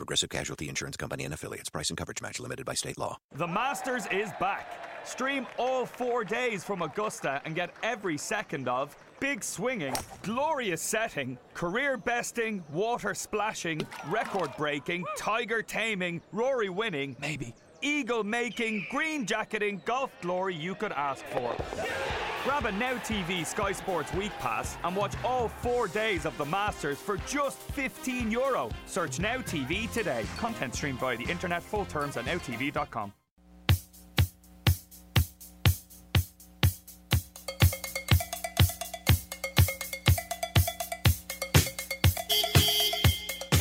Progressive Casualty Insurance Company and affiliates. Price and coverage match limited by state law. The Masters is back. Stream all four days from Augusta and get every second of big swinging, glorious setting, career besting, water splashing, record breaking, tiger taming, Rory winning, maybe, eagle making, green jacketing, golf glory you could ask for. Grab a Now TV Sky Sports Week Pass and watch all four days of the Masters for just 15 euro. Search Now TV today. Content streamed via the internet, full terms at nowtv.com.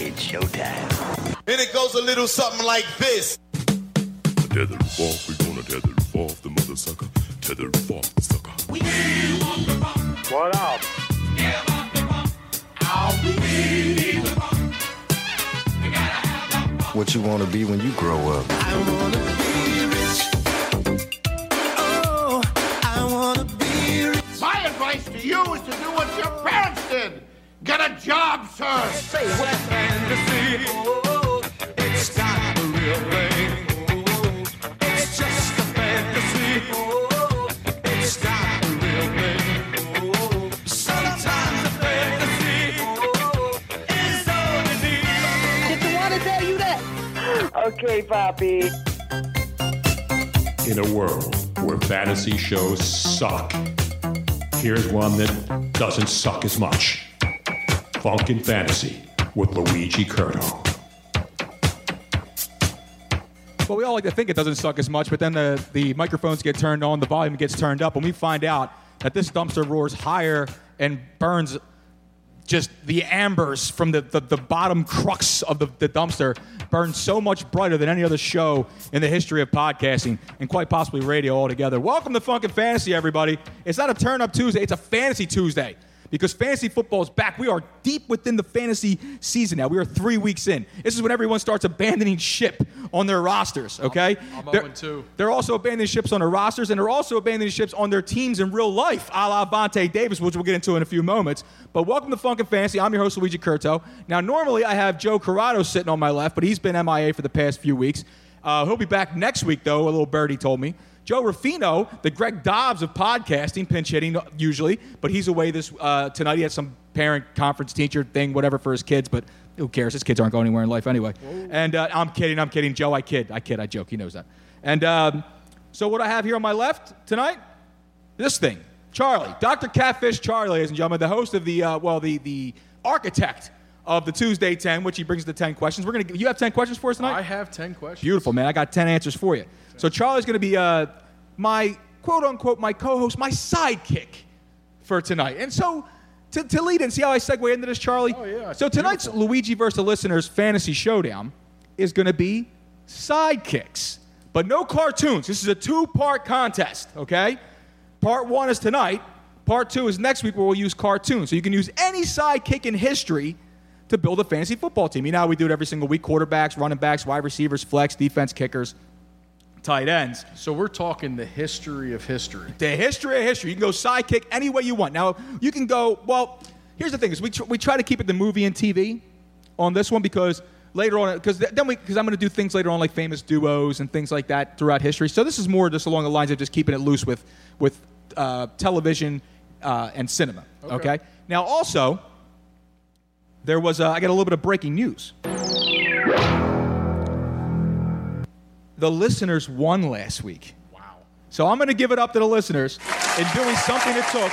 It's showtime. And it goes a little something like this. Tether roof off, we gonna tether roof off the mother sucker. Tether roof off the sucker. What up? What you want to be when you grow up? I wanna be rich. Oh, I wanna be rich. My advice to you is to do what your parents did. Get a job, sir. Say what fantasy. Oh, it's not the real thing. Okay, Poppy. In a world where fantasy shows suck, here's one that doesn't suck as much. Funkin' Fantasy with Luigi Curto. Well, we all like to think it doesn't suck as much, but then the, the microphones get turned on, the volume gets turned up, and we find out that this dumpster roars higher and burns just the ambers from the, the, the bottom crux of the, the dumpster burns so much brighter than any other show in the history of podcasting and quite possibly radio altogether. Welcome to Funkin' Fantasy, everybody. It's not a turn up Tuesday, it's a fantasy Tuesday because fantasy football is back. We are deep within the fantasy season now. We are three weeks in. This is when everyone starts abandoning ship on their rosters, okay? I'm they're, 0-2. they're also abandoning ships on their rosters, and they're also abandoning ships on their teams in real life, a la Vontae Davis, which we'll get into in a few moments. But welcome to Funkin' Fantasy. I'm your host, Luigi Curto. Now, normally I have Joe Corrado sitting on my left, but he's been MIA for the past few weeks. Uh, he'll be back next week, though, a little birdie told me. Joe Rufino, the Greg Dobbs of podcasting, pinch hitting usually, but he's away this uh, tonight. He had some parent conference teacher thing, whatever, for his kids, but who cares? His kids aren't going anywhere in life anyway. And uh, I'm kidding, I'm kidding. Joe, I kid, I kid, I joke. He knows that. And um, so what I have here on my left tonight, this thing, Charlie, Dr. Catfish Charlie, ladies and gentlemen, the host of the, uh, well, the, the architect of the Tuesday 10, which he brings the 10 questions. We're gonna, you have 10 questions for us tonight? I have 10 questions. Beautiful, man. I got 10 answers for you. So Charlie's going to be uh, my quote unquote, my co host, my sidekick for tonight. And so to, to lead and see how I segue into this, Charlie? Oh, yeah. So tonight's Luigi versus the listeners fantasy showdown is going to be sidekicks, but no cartoons. This is a two part contest, okay? Part one is tonight. Part two is next week where we'll use cartoons. So you can use any sidekick in history to build a fantasy football team. You know how we do it every single week quarterbacks, running backs, wide receivers, flex, defense, kickers, tight ends. So we're talking the history of history. The history of history. You can go sidekick any way you want. Now, you can go, well, here's the thing is we, tr- we try to keep it the movie and TV on this one because later on, because then we, because I'm going to do things later on like famous duos and things like that throughout history. So this is more just along the lines of just keeping it loose with, with uh, television uh, and cinema. Okay. Okay. Now, also, there was, uh, I got a little bit of breaking news. The listeners won last week. Wow. So I'm going to give it up to the listeners in doing something it took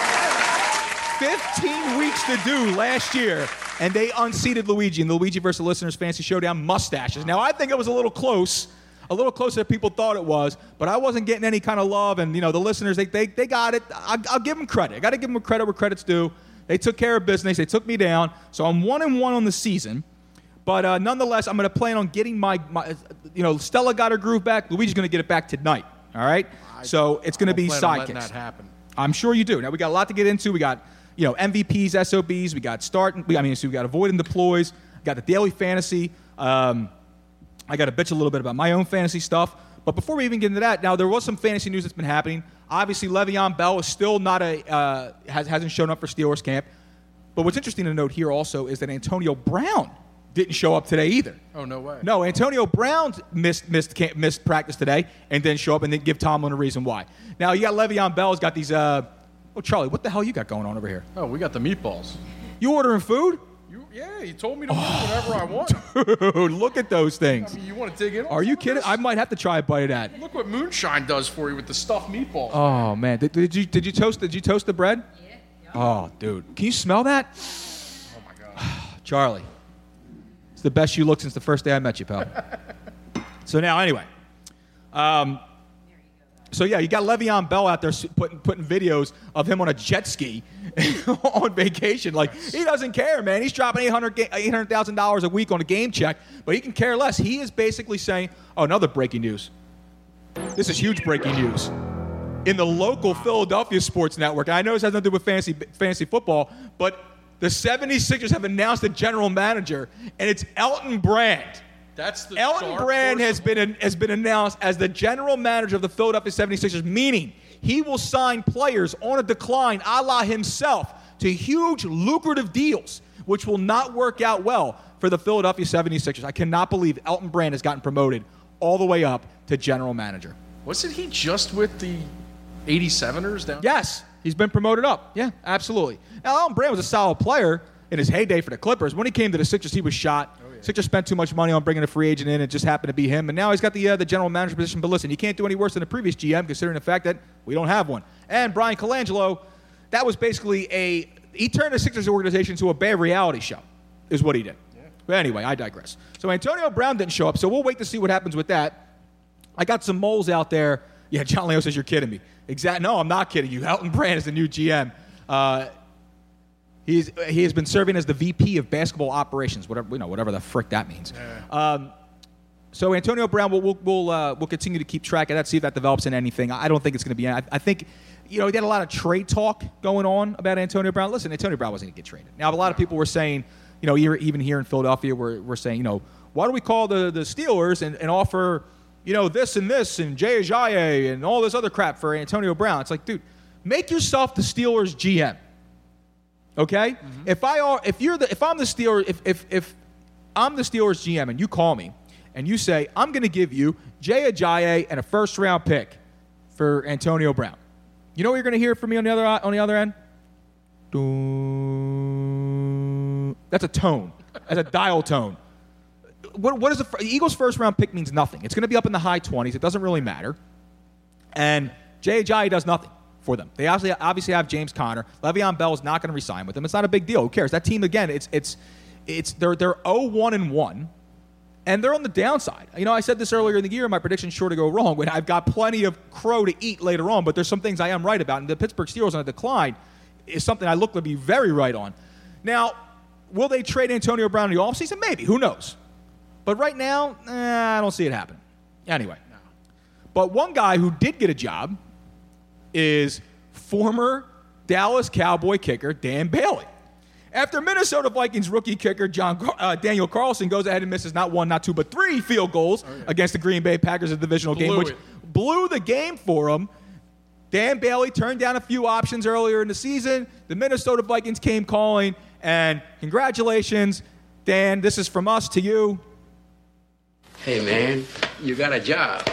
15 weeks to do last year, and they unseated Luigi in the Luigi versus Listeners Fancy Showdown mustaches. Now, I think it was a little close, a little closer than people thought it was, but I wasn't getting any kind of love, and, you know, the listeners, they, they, they got it. I, I'll give them credit. I got to give them credit where credit's due. They took care of business. They took me down. So I'm one and one on the season. But uh, nonetheless, I'm going to plan on getting my, my, you know, Stella got her groove back. Luigi's going to get it back tonight. All right. so it's going to be sidekicks. that happen. I'm sure you do. Now we got a lot to get into. We got you know MVPs, SOBs. We got start. We, I mean, so we got avoid and deploys. Got the daily fantasy. Um, I got to bitch a little bit about my own fantasy stuff. But before we even get into that, now there was some fantasy news that's been happening. Obviously, Le'Veon Bell is still not a uh, has, hasn't shown up for Steelers camp. But what's interesting to note here also is that Antonio Brown didn't show up today either. Oh no way. No, Antonio Brown missed missed camp, missed practice today and didn't show up and didn't give Tomlin a reason why. Now you got Le'Veon Bell's got these. Uh, oh, Charlie, what the hell you got going on over here? Oh, we got the meatballs. You ordering food? You, yeah, you told me to order whatever I want. Dude, look at those things. I mean, you want to dig in? on Are you kidding? this? I might have to try a bite of that. Look what moonshine does for you with the stuffed meatballs. Oh man, did, did you did you toast did you toast the bread? Yeah. Oh, dude, can you smell that? Oh my god. Charlie, it's the best you look since the first day I met you, pal. so now, anyway, um, so yeah, you got Le'Veon Bell out there putting putting videos of him on a jet ski on vacation. Like he doesn't care, man. He's dropping eight hundred thousand dollars a week on a game check, but he can care less. He is basically saying, "Oh, another breaking news. This is huge breaking news." in the local Philadelphia sports network. And I know this has nothing to do with fantasy, fantasy football, but the 76ers have announced a general manager, and it's Elton Brand. That's the Elton Brand has been, has been announced as the general manager of the Philadelphia 76ers, meaning he will sign players on a decline a la himself to huge, lucrative deals, which will not work out well for the Philadelphia 76ers. I cannot believe Elton Brand has gotten promoted all the way up to general manager. Wasn't he just with the 87ers down? Yes, he's been promoted up. Yeah, absolutely. Now, Elton Brand was a solid player in his heyday for the Clippers. When he came to the Sixers, he was shot. Sixers spent too much money on bringing a free agent in. It just happened to be him. And now he's got the, uh, the general manager position. But listen, he can't do any worse than the previous GM, considering the fact that we don't have one. And Bryan Colangelo, that was basically a. He turned the Sixers organization into a bad reality show, is what he did. But anyway, I digress. So Antonio Brown didn't show up, so we'll wait to see what happens with that. I got some moles out there. Yeah, John Leo says you're kidding me. Exact. No, I'm not kidding you. Elton Brand is the new GM. Uh, he's he has been serving as the VP of basketball operations, whatever you know, whatever the frick that means. Um, so Antonio Brown, we'll we'll we'll, uh, we'll continue to keep track of that, see if that develops in anything. I don't think it's going to be. I, I think. You know, he had a lot of trade talk going on about Antonio Brown. Listen, Antonio Brown wasn't going to get traded. Now, a lot of people were saying, you know, even here in Philadelphia, we're, we're saying, you know, why don't we call the, the Steelers and, and offer, you know, this and this and Jay Ajayi and all this other crap for Antonio Brown? It's like, dude, make yourself the Steelers GM. Okay? Mm-hmm. If I are, if you're the, if I'm the Steelers, if if if I'm the Steelers GM and you call me and you say I'm going to give you Jay Ajayi and a first round pick for Antonio Brown, you know what you're going to hear from me on the other on the other end? That's a tone. That's a dial tone. What, what is the fir- Eagles' first round pick means nothing. It's going to be up in the high 20s. It doesn't really matter. And Jay does nothing for them. They obviously, obviously have James Conner. Le'Veon Bell is not going to resign with them. It's not a big deal. Who cares? That team again, it's it's it's they're they're 0-1 and 1 and they're on the downside. You know, I said this earlier in the year. My prediction's sure to go wrong. When I've got plenty of crow to eat later on, but there's some things I am right about. And the Pittsburgh Steelers on a decline is something I look to be very right on. Now, will they trade Antonio Brown in the offseason? Maybe. Who knows? But right now, eh, I don't see it happen. Anyway, but one guy who did get a job is former Dallas Cowboy kicker Dan Bailey. After Minnesota Vikings rookie kicker John uh, Daniel Carlson goes ahead and misses not one, not two, but three field goals against the Green Bay Packers in the divisional game, which it. blew the game for him. Dan Bailey turned down a few options earlier in the season. The Minnesota Vikings came calling, and congratulations, Dan. This is from us to you. Hey, man, you got a job.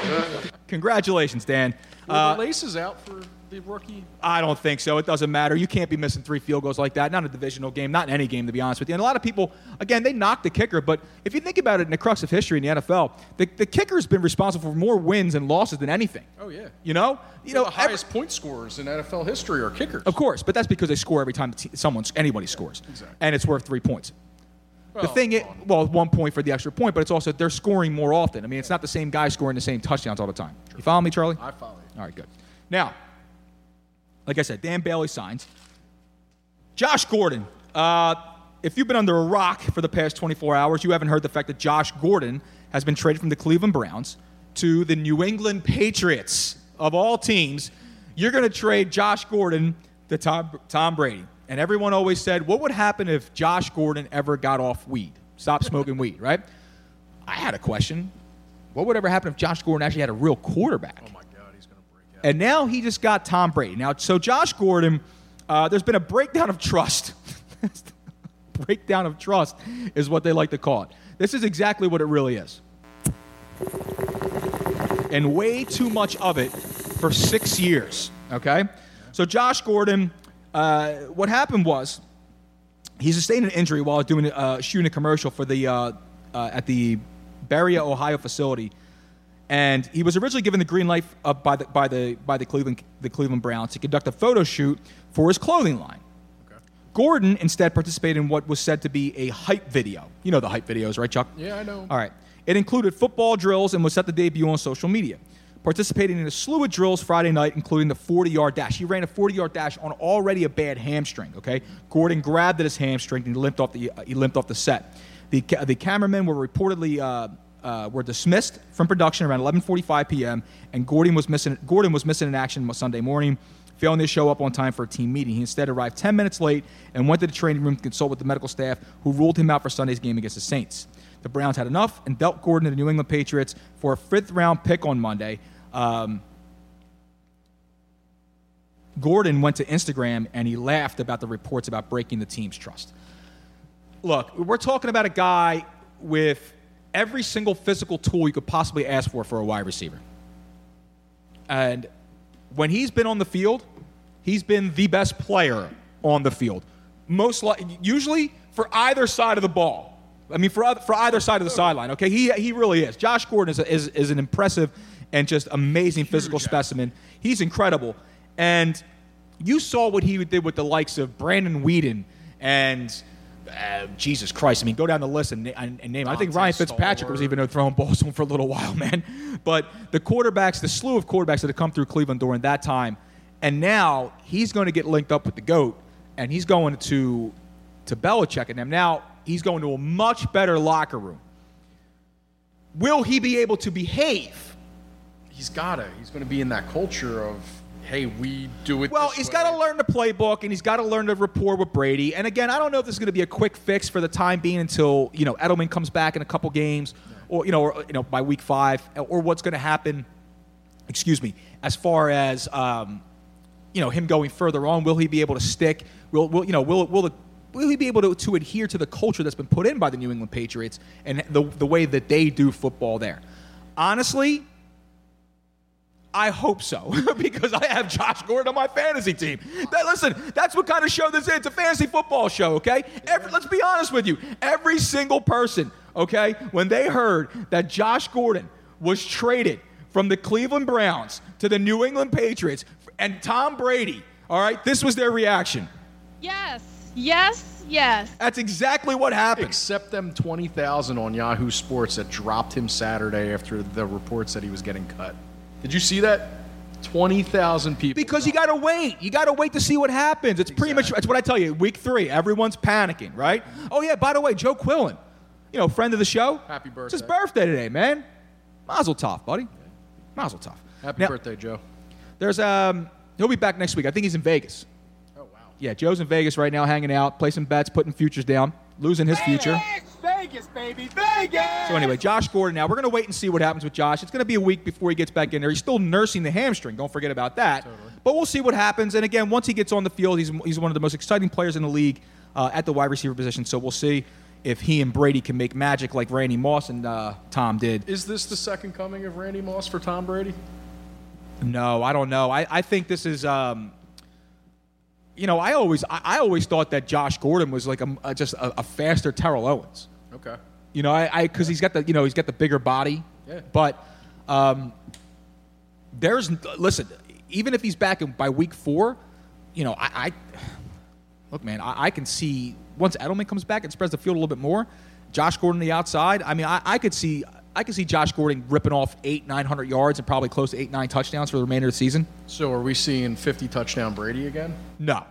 Congratulations, Dan. Were Uh, the laces out for the rookie? I don't think so. It doesn't matter. You can't be missing three field goals like that. Not in a divisional game, not in any game, to be honest with you. And a lot of people, again, they knock the kicker, but if you think about it in the crux of history in the NFL, the, the kicker's been responsible for more wins and losses than anything. Oh yeah. You know? You know, the highest point scorers in NFL history are kickers. Of course, but that's because they score every time the someone, anybody scores. Exactly. And it's worth three points. The thing is, well, one point for the extra point, but it's also they're scoring more often. I mean, it's not the same guy scoring the same touchdowns all the time. You follow me, Charlie? I follow you. All right, good. Now, like I said, Dan Bailey signs. Josh Gordon. Uh, if you've been under a rock for the past 24 hours, you haven't heard the fact that Josh Gordon has been traded from the Cleveland Browns to the New England Patriots. Of all teams, you're going to trade Josh Gordon to Tom, Tom Brady. And everyone always said, what would happen if Josh Gordon ever got off weed? Stop smoking weed, right? I had a question. What would ever happen if Josh Gordon actually had a real quarterback? Oh my God, he's going to break out. And now he just got Tom Brady. Now, so Josh Gordon, uh, there's been a breakdown of trust. breakdown of trust is what they like to call it. This is exactly what it really is. And way too much of it for six years, okay? So Josh Gordon, uh, what happened was he sustained an injury while doing uh, shooting a commercial for the uh, uh, at the Berea, Ohio facility, and he was originally given the green light by the by the by the Cleveland the Cleveland Browns to conduct a photo shoot for his clothing line. Gordon instead participated in what was said to be a hype video. You know the hype videos, right, Chuck? Yeah, I know. All right. It included football drills and was set to debut on social media. Participating in a slew of drills Friday night, including the 40 yard dash. He ran a 40 yard dash on already a bad hamstring, okay? Gordon grabbed at his hamstring and limped off the, uh, he limped off the set. The, ca- the cameramen were reportedly uh, uh, were dismissed from production around 11:45 p.m. and Gordon was missing Gordon was missing in action Sunday morning, failing to show up on time for a team meeting. He instead arrived 10 minutes late and went to the training room to consult with the medical staff, who ruled him out for Sunday's game against the Saints. The Browns had enough and dealt Gordon to the New England Patriots for a fifth round pick on Monday. Um, Gordon went to Instagram and he laughed about the reports about breaking the team's trust. Look, we're talking about a guy with every single physical tool you could possibly ask for for a wide receiver. And when he's been on the field, he's been the best player on the field. Most li- usually for either side of the ball. I mean, for, oth- for either side of the sideline. Okay, he, he really is. Josh Gordon is, a, is, is an impressive and just amazing physical specimen. He's incredible. And you saw what he did with the likes of Brandon Weeden and uh, Jesus Christ. I mean, go down the list and, and, and name. I think Ryan Fitzpatrick was even throwing balls for a little while, man. But the quarterbacks, the slew of quarterbacks that have come through Cleveland during that time, and now he's going to get linked up with the goat, and he's going to to Belichick and them. Now he's going to a much better locker room. Will he be able to behave? He's gotta. He's going to be in that culture of, hey, we do it. Well, this he's got to learn the playbook, and he's got to learn the rapport with Brady. And again, I don't know if this is going to be a quick fix for the time being until you know Edelman comes back in a couple games, or you know, or, you know, by week five, or what's going to happen. Excuse me. As far as um, you know, him going further on, will he be able to stick? Will, will you know, will will the Will he be able to, to adhere to the culture that's been put in by the New England Patriots and the, the way that they do football there? Honestly, I hope so because I have Josh Gordon on my fantasy team. That, listen, that's what kind of show this is. It's a fantasy football show, okay? Every, let's be honest with you. Every single person, okay, when they heard that Josh Gordon was traded from the Cleveland Browns to the New England Patriots and Tom Brady, all right, this was their reaction. Yes, yes, yes. That's exactly what happened. Except them 20,000 on Yahoo Sports that dropped him Saturday after the reports that he was getting cut. Did you see that? 20,000 people. Because you got to wait. You got to wait to see what happens. It's pretty much, that's what I tell you. Week three, everyone's panicking, right? Oh, yeah, by the way, Joe Quillen, you know, friend of the show. Happy birthday. It's his birthday today, man. Mazel tov, buddy. Mazel tov. Happy Now, birthday, Joe. There's, um, he'll be back next week. I think he's in Vegas. Oh, wow. Yeah, Joe's in Vegas right now, hanging out, placing bets, putting futures down, losing his future. Baby, Vegas! So anyway, Josh Gordon. Now we're going to wait and see what happens with Josh. It's going to be a week before he gets back in there. He's still nursing the hamstring. Don't forget about that. But we'll see what happens. And again, once he gets on the field, he's he's one of the most exciting players in the league uh, at the wide receiver position. So we'll see if he and Brady can make magic like Randy Moss and uh, Tom did. Is this the second coming of Randy Moss for Tom Brady? No, I don't know. I, I think this is. Um, you know, I always I, I always thought that Josh Gordon was like a, a- just a, a faster Terrell Owens. Okay. You know, I because he's got the you know he's got the bigger body. Yeah. But um, there's listen, even if he's back in, by week four, you know, I, I look, man, I, I can see once Edelman comes back and spreads the field a little bit more. Josh Gordon the outside. I mean, I, I could see I could see Josh Gordon ripping off eight nine hundred yards and probably close to eight nine touchdowns for the remainder of the season. So are we seeing 50 touchdown Brady again? No,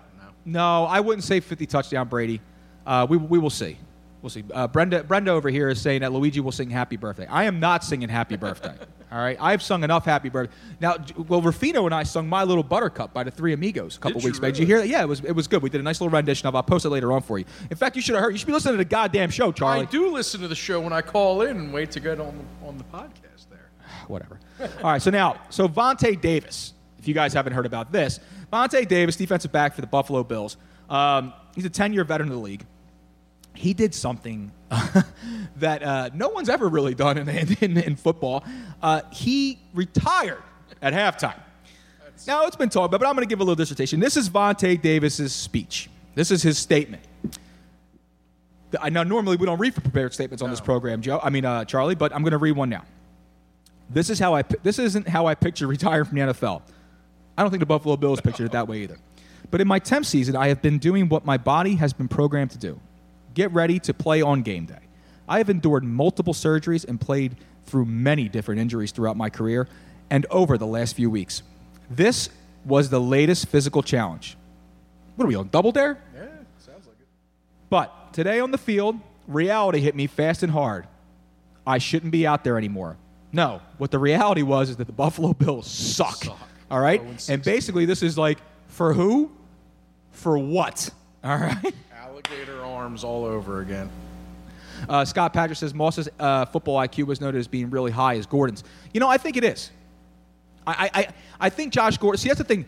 no, I wouldn't say fifty touchdown Brady. Uh, we, we will see. We'll see. Uh, Brenda, Brenda over here is saying that Luigi will sing Happy Birthday. I am not singing Happy Birthday. All right, I've sung enough Happy Birthday. Now, well, Rufino and I sung My Little Buttercup by the Three Amigos a couple Did weeks back. Did you hear that? Yeah, it was it was good. We did a nice little rendition of. it. I'll post it later on for you. In fact, you should have heard. You should be listening to the goddamn show, Charlie. I do listen to the show when I call in and wait to get on the, on the podcast there. whatever. All right, so now, so Vontae Davis, if you guys haven't heard about this, Vontae Davis, defensive back for the Buffalo Bills. Um, he's a 10 year veteran of the league. He did something that uh, no one's ever really done in, in, in football. Uh, he retired at halftime. Now, it's been talked about, but I'm going to give a little dissertation. This is Vontae Davis's speech. This is his statement. I know normally we don't read for prepared statements on this program, Joe. I mean, uh, Charlie, but I'm going to read one now. This is how I. This isn't how I picture retiring from the NFL. I don't think the Buffalo Bills pictured it that way either. But in my 10th season, I have been doing what my body has been programmed to do: get ready to play on game day. I have endured multiple surgeries and played through many different injuries throughout my career and over the last few weeks. This was the latest physical challenge. What are we on? Double dare? Yeah, sounds like it. But today on the field, reality hit me fast and hard. I shouldn't be out there anymore. No, what the reality was is that the Buffalo Bills suck. suck. All right? And basically, this is like, for who? For what? All right? Alligator arms all over again. Uh, Scott Patrick says Moss's uh, football IQ was noted as being really high as Gordon's. You know, I think it is. I, I, I- I think Josh Gordon. See, that's the thing.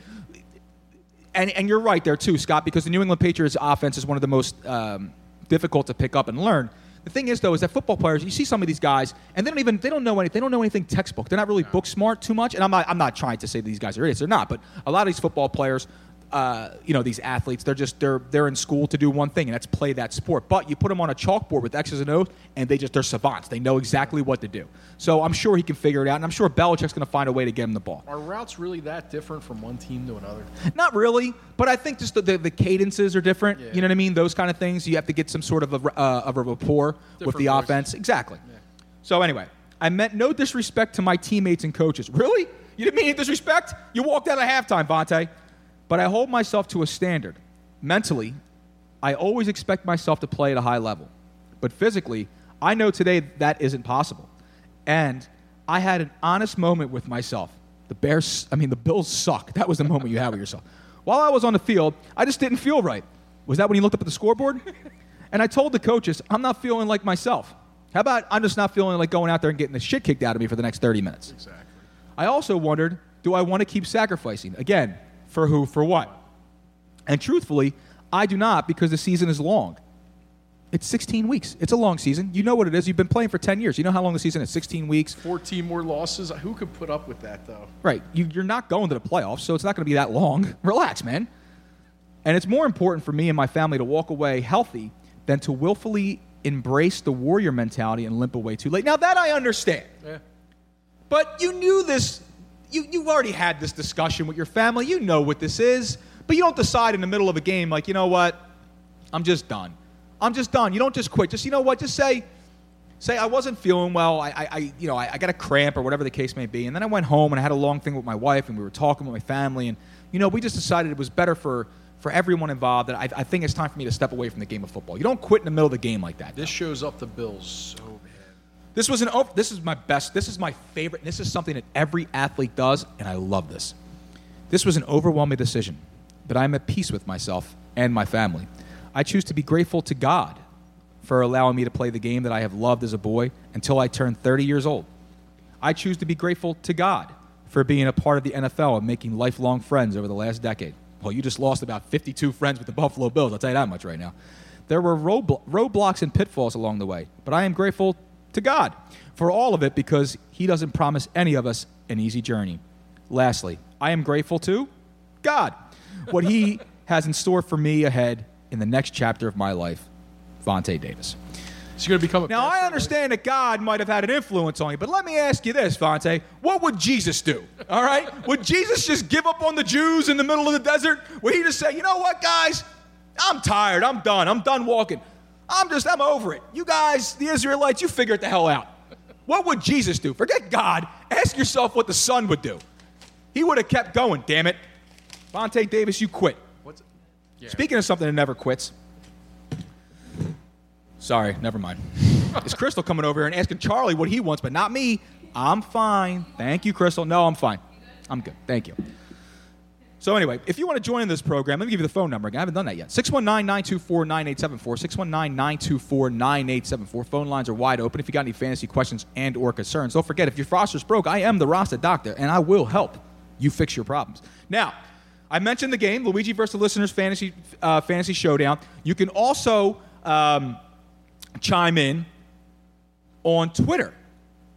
And, and you're right there too, Scott, because the New England Patriots offense is one of the most um, difficult to pick up and learn. The thing is, though, is that football players, you see some of these guys, and they don't even they don't know anything. They don't know anything textbook. They're not really book smart too much. And I'm not I'm not trying to say these guys are idiots. They're not. But a lot of these football players, uh, you know, these athletes, they're just they're they're in school to do one thing, and that's play that sport. But you put them on a chalkboard with X's and O's, and they just they're savants. They know exactly what to do. So I'm sure he can figure it out, and I'm sure Belichick's going to find a way to get him the ball. Are routes really that different from one team to another? Not really, but I think just the, the, the cadences are different. Yeah. You know what I mean? Those kind of things. You have to get some sort of a, uh, of a rapport with the voices. offense. Exactly. So anyway, I meant no disrespect to my teammates and coaches. Really? You didn't mean any disrespect? You walked out at halftime, Vontae. But I hold myself to a standard. Mentally, I always expect myself to play at a high level. But physically, I know today that isn't possible. And I had an honest moment with myself. The Bears, I mean, the Bills suck. That was the moment you had with yourself. While I was on the field, I just didn't feel right. Was that when you looked up at the scoreboard? And I told the coaches, I'm not feeling like myself. How about I'm just not feeling like going out there and getting the shit kicked out of me for the next 30 minutes? Exactly. I also wondered, do I want to keep sacrificing? Again, for who, for what? And truthfully, I do not because the season is long. It's 16 weeks. It's a long season. You know what it is. You've been playing for 10 years. You know how long the season is 16 weeks. 14 more losses. Who could put up with that, though? Right. You, you're not going to the playoffs, so it's not going to be that long. Relax, man. And it's more important for me and my family to walk away healthy than to willfully embrace the warrior mentality and limp away too late. Now, that I understand. Yeah. But you knew this. You, you already had this discussion with your family. You know what this is. But you don't decide in the middle of a game, like, you know what? I'm just done. I'm just done. You don't just quit. Just, you know what? Just say, say I wasn't feeling well. I, I, I you know, I, I got a cramp or whatever the case may be. And then I went home and I had a long thing with my wife and we were talking with my family. And, you know, we just decided it was better for, for everyone involved that I, I think it's time for me to step away from the game of football. You don't quit in the middle of the game like that. This shows up the Bills so. This was an this is my best. This is my favorite. This is something that every athlete does, and I love this. This was an overwhelming decision, but I'm at peace with myself and my family. I choose to be grateful to God for allowing me to play the game that I have loved as a boy until I turned 30 years old. I choose to be grateful to God for being a part of the NFL and making lifelong friends over the last decade. Well, you just lost about 52 friends with the Buffalo Bills, I'll tell you that much right now. There were roadblo- roadblocks and pitfalls along the way, but I am grateful to God for all of it because He doesn't promise any of us an easy journey. Lastly, I am grateful to God, what He has in store for me ahead in the next chapter of my life. Vontae Davis. He's going to become a Now, I understand that God might have had an influence on you, but let me ask you this, Vontae. What would Jesus do? All right? would Jesus just give up on the Jews in the middle of the desert? Would he just say, you know what, guys? I'm tired. I'm done. I'm done walking. I'm just, I'm over it. You guys, the Israelites, you figure it the hell out. What would Jesus do? Forget God. Ask yourself what the Son would do. He would have kept going, damn it. Vontae Davis, you quit. What's Speaking of something that never quits, Sorry, never mind. it's Crystal coming over here and asking Charlie what he wants, but not me. I'm fine. Thank you, Crystal. No, I'm fine. I'm good. Thank you. So anyway, if you want to join in this program, let me give you the phone number again. I haven't done that yet. 619-924-9874. 619-924-9874. Phone lines are wide open if you got any fantasy questions and or concerns. Don't forget, if your roster's broke, I am the roster doctor, and I will help you fix your problems. Now, I mentioned the game, Luigi versus the Listeners Fantasy uh, Fantasy Showdown. You can also um, chime in on Twitter.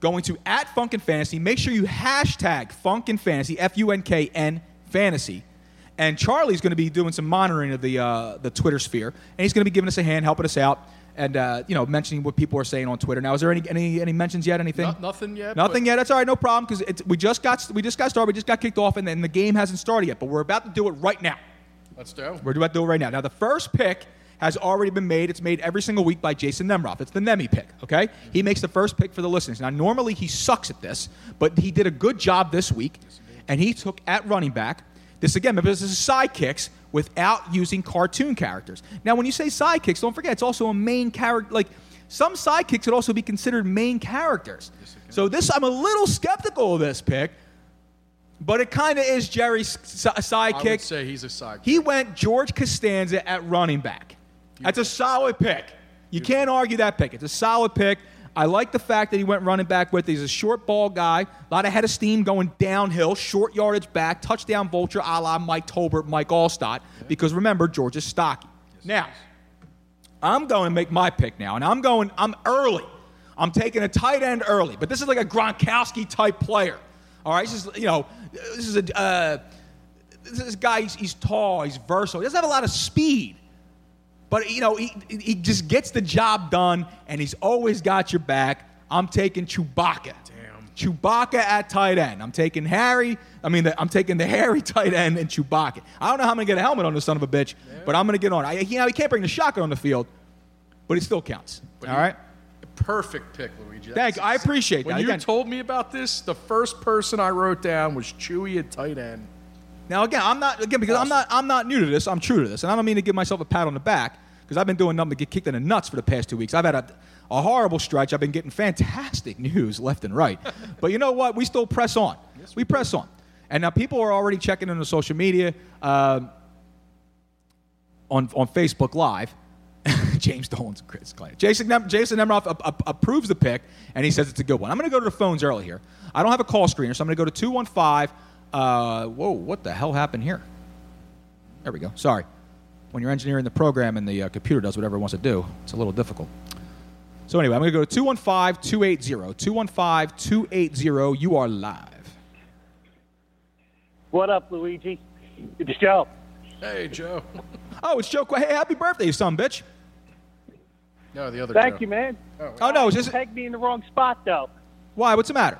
Going to at Funkin' Fantasy. Make sure you hashtag Funkin' Fantasy, F U N K N Fantasy. And Charlie's going to be doing some monitoring of the uh, the Twitter sphere, and he's going to be giving us a hand, helping us out, and uh, you know mentioning what people are saying on Twitter. Now, is there any any, any mentions yet? Anything? No- nothing yet. Nothing yet. That's all right. No problem because we just got we just got started. We just got kicked off, and then the game hasn't started yet. But we're about to do it right now. Let's do. We're about to do it right now. Now, the first pick has already been made. It's made every single week by Jason Nemroff. It's the Nemi pick, okay? He makes the first pick for the listeners. Now, normally he sucks at this, but he did a good job this week, and he took at running back. This, again, remember, this is sidekicks without using cartoon characters. Now, when you say sidekicks, don't forget, it's also a main character. Like, some sidekicks would also be considered main characters. So, this, I'm a little skeptical of this pick, but it kind of is Jerry's si- sidekick. I would say he's a side. He went George Costanza at running back. That's a solid pick. You can't argue that pick. It's a solid pick. I like the fact that he went running back with. He's a short ball guy, a lot of head of steam going downhill, short yardage back, touchdown vulture a la Mike Tolbert, Mike Alstott. Because remember, George is stocky. now, I'm going to make my pick now, and I'm going. I'm early. I'm taking a tight end early, but this is like a Gronkowski type player. All right, this is you know, this is a uh, this is a guy. He's, he's tall. He's versatile. He doesn't have a lot of speed, but you know, he he just gets the job done, and he's always got your back. I'm taking Chewbacca. Damn. Chewbacca at tight end. I'm taking Harry. I mean, the, I'm taking the Harry tight end and Chewbacca. I don't know how I'm gonna get a helmet on this son of a bitch, but I'm gonna get on. I, you know, he can't bring the shotgun on the field, but it still counts. all right. Perfect pick, Luigi. Thank you. I appreciate when that. you Again- told me about this, the first person I wrote down was Chewy at tight end. Now again, I'm not again because I'm not I'm not new to this. I'm true to this, and I don't mean to give myself a pat on the back because I've been doing nothing to get kicked in the nuts for the past two weeks. I've had a, a horrible stretch. I've been getting fantastic news left and right, but you know what? We still press on. we press on, and now people are already checking into social media um, on on Facebook Live. James Dolan's Chris Clay. Jason Nem- Jason Nemroff ap- ap- approves the pick, and he says it's a good one. I'm going to go to the phones early here. I don't have a call screener, so I'm going to go to 215. Uh, whoa, what the hell happened here? There we go. Sorry. When you're engineering the program and the uh, computer does whatever it wants to do, it's a little difficult. So anyway, I'm going to go to 215-280. 215-280. You are live. What up, Luigi? It's Joe. Hey, Joe. Oh, it's Joe. Qu- Hey, happy birthday, you son of a bitch. No, the other Thank Joe. you, man. Oh, no, it's You just... pegged me in the wrong spot, though. Why? What's the matter?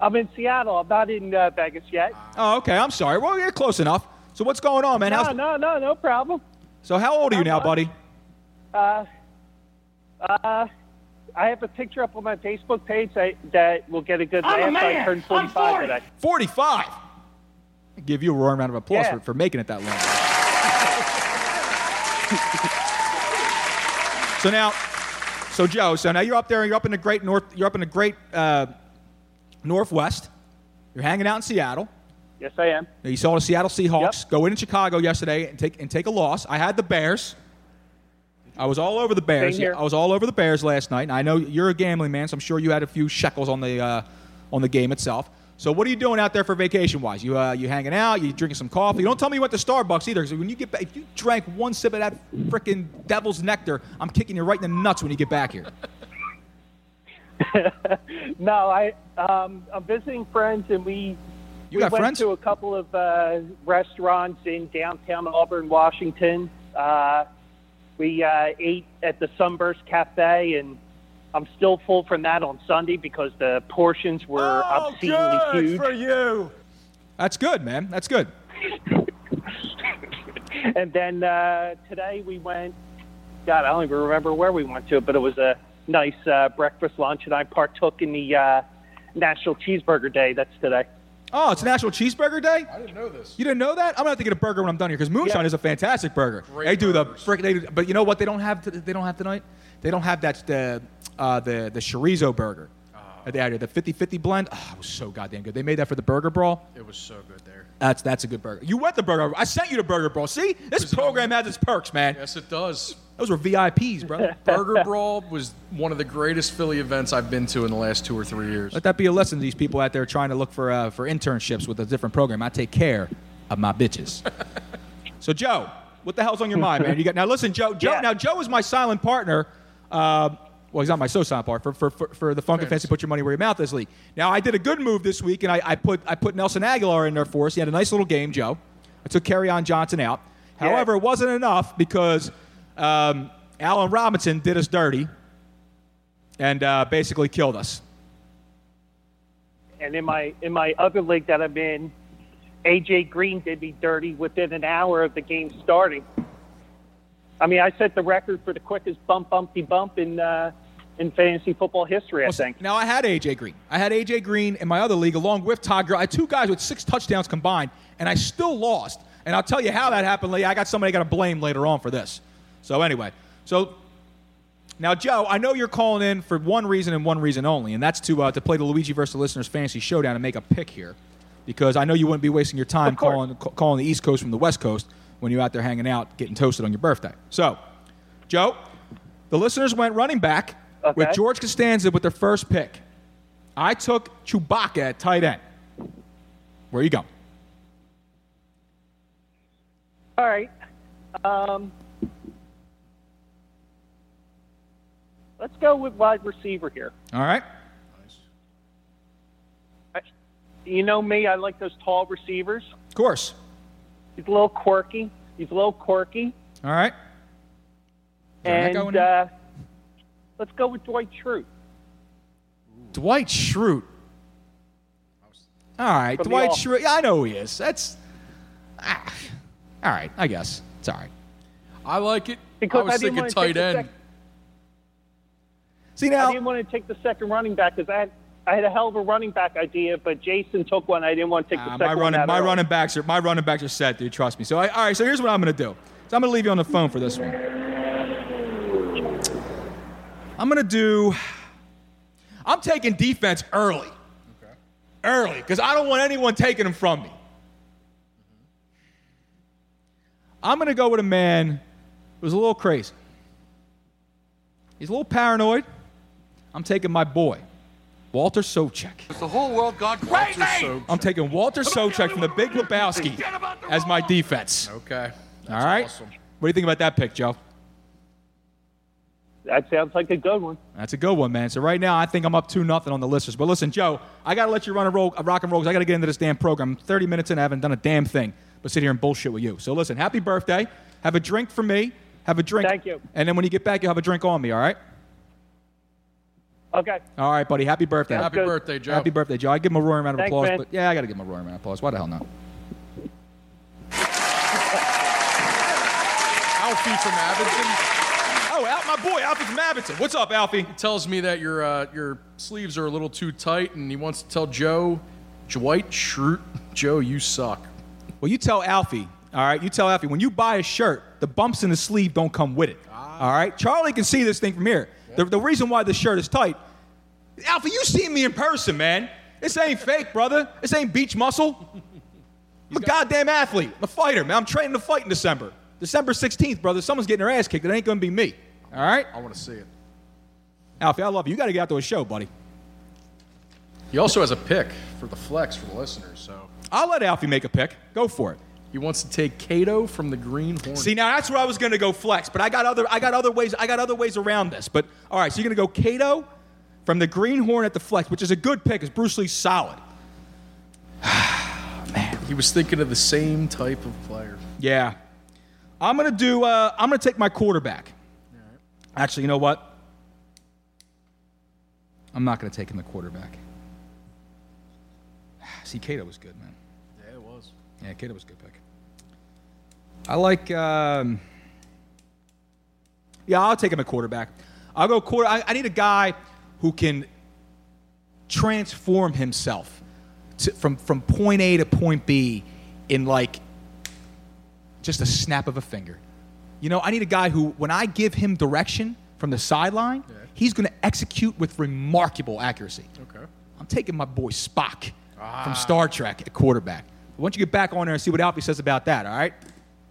I'm in Seattle. I'm not in uh, Vegas yet. Oh, okay. I'm sorry. Well, you're close enough. So what's going on, man? no, How's... no, no, no problem. So how old are you now, buddy? Uh, uh, I have a picture up on my Facebook page that, that will get a good I'm a laugh. I man. turned I'm 45 40. today. 45. Give you a roaring round of applause Yeah. for, for making it that long. so now, so Joe, so now you're up there. And you're up in the great north. You're up in the great uh, northwest. You're hanging out in Seattle. Yes, I am. Now, You saw the Seattle Seahawks go in in Chicago yesterday and take and take a loss. I had the Bears. I was all over the Bears. I was all over the Bears last night. And I know you're a gambling man, so I'm sure you had a few shekels on the uh, on the game itself. So what are you doing out there for vacation wise? You uh, you hanging out? You drinking some coffee? Don't tell me you went to Starbucks either. Because when you get back, if you drank one sip of that freaking devil's nectar, I'm kicking you right in the nuts when you get back here. No, I um, I'm visiting friends, and we You we got went friends? to a couple of uh, restaurants in downtown Auburn, Washington. Uh, we uh, ate at the Sunburst Cafe, and I'm still full from that on Sunday because the portions were obscenely huge. you. That's good, man. That's good. And then uh, today we went. God, I don't even remember where we went to, but it was a nice uh, breakfast lunch, and I partook in the uh, National Cheeseburger Day. That's today. Oh, it's National Cheeseburger Day. I didn't know this. You didn't know that? I'm gonna have to get a burger when I'm done here because Moonshine Yeah. is a fantastic burger. Great they do the burgers. frick. They do, but you know what? They don't have. They don't have tonight. They don't have that the uh, the the chorizo burger. that They added the 50-50 blend. Oh, it was so goddamn good. They made that for the Burger Brawl. It was so good there. That's that's a good burger. You went the burger. I sent you the Burger Brawl. See, this program has its perks, man. Yes, it does. Those were VIPs, bro. Burger Brawl was one of the greatest Philly events I've been to in the last two or three years. Let that be a lesson to these people out there trying to look for uh, for internships with a different program. I take care of my bitches. so Joe, what the hell's on your mind, man? You got now. Listen, Joe. Joe. Now Joe is my silent partner. Uh, well, he's not my so silent partner for, for, for, for the Funkin' Fancy Put Your Money Where Your Mouth Is league. Now I did a good move this week, and I, I put I put Nelson Agholor in there for us. He had a nice little game, Joe. I took Kerryon Johnson out. However, it wasn't enough because um, Allen Robinson did us dirty and uh, basically killed us. And in my in my other league that I'm in, AJ Green did me dirty within an hour of the game starting. I mean, I set the record for the quickest bump bumpy bump in uh, in fantasy football history. I think. Now I had AJ Green. I had AJ Green in my other league along with Todd Gurley. I had two guys with six touchdowns combined, and I still lost. And I'll tell you how that happened. Lee. I got somebody I got to blame later on for this. So anyway, so now Joe, I know you're calling in for one reason and one reason only, and that's to uh, to play the Luigi versus the Listeners Fantasy Showdown and make a pick here, because I know you wouldn't be wasting your time calling ca- calling the East Coast from the West Coast when you're out there hanging out getting toasted on your birthday. So, Joe, the listeners went running back with George Costanza with their first pick. I took Chewbacca at tight end. Where you going? All right. Um, let's go with wide receiver here. All right. Nice. You know me, I like those tall receivers. Of course. He's a little quirky. He's a little quirky. All right. And uh, let's go with Dwight Schrute. Dwight Schrute. All right, From Dwight Office. Schrute. Yeah, I know who he is. That's ah, all right. I guess it's all right. I like it. Because I was I thinking want to take tight the end. Sec- See now, I didn't want to take the second running back because I had, I had a hell of a running back idea, but Jason took one. I didn't want to take the Ah, second my running out my early. running backs are my running backs are set, dude. Trust me. So I, all right. So here's what I'm gonna do. So I'm gonna leave you on the phone for this one. I'm gonna do. I'm taking defense early. Early, because I don't want anyone taking them from me. I'm gonna go with a man who's a little crazy. He's a little paranoid. I'm taking my boy, Walter Sobchak. The whole world gone crazy. I'm taking Walter Sobchak from the Big Lebowski as my defense. Okay. All right. awesome. What do you think about that pick, Joe? That sounds like a good one. That's a good one, man. So right now, I think I'm up two nothing on the listeners. But listen, Joe, I gotta let you run a roll, a rock and roll, 'cause I gotta get into this damn program. I'm 30 minutes in, I haven't done a damn thing, but sit here and bullshit with you. So listen, happy birthday. Have a drink for me. Have a drink. Thank you. And then when you get back, you'll have a drink on me. All right. Okay. All right, buddy. Happy birthday. Happy birthday, Joe. Happy birthday, Joe. I give him a roaring round of Thanks, applause. man. But yeah, I gotta give him a roaring round of applause. Why the hell not? Alfie from Abington. Oh, Al, my boy, Alfie from Abington. What's up, Alfie? He tells me that your uh, your sleeves are a little too tight, and he wants to tell Joe, Dwight Schrute, Joe, you suck. Well, you tell Alfie, all right? You tell Alfie, when you buy a shirt, the bumps in the sleeve don't come with it. All right? Charlie can see this thing from here. The, the reason why the shirt is tight, Alfie, you seen me in person, man. This ain't fake, brother. This ain't beach muscle. I'm a goddamn athlete. I'm a fighter, man. I'm training to fight in December. December 16th, brother. Someone's getting their ass kicked. It ain't going to be me. All right? I want to see it. Alfie, I love you. You got to get out to a show, buddy. He also has a pick for the flex for the listeners, so I'll let Alfie make a pick. Go for it. He wants to take Kato from the Green Hornet. See, now that's where I was going to go flex, but I got other I got other ways I got other ways around this. But all right, so you're going to go Kato from the Green Hornet the flex, which is a good pick. Is Bruce Lee solid? Man, he was thinking of the same type of player. Yeah. I'm going to do uh, I'm going to take my quarterback. Actually, you know what? I'm not going to take him the quarterback. See, Kato was good, man. Yeah, it was. Yeah, Kato was good pick. I like. Um, yeah, I'll take him at quarterback. I'll go quarter. I, I need a guy who can transform himself to, from from point A to point B in like just a snap of a finger. You know, I need a guy who, when I give him direction from the sideline, he's going to execute with remarkable accuracy. Okay. I'm taking my boy Spock from Star Trek at quarterback. Why don't you get back on there and see what Alfie says about that? All right.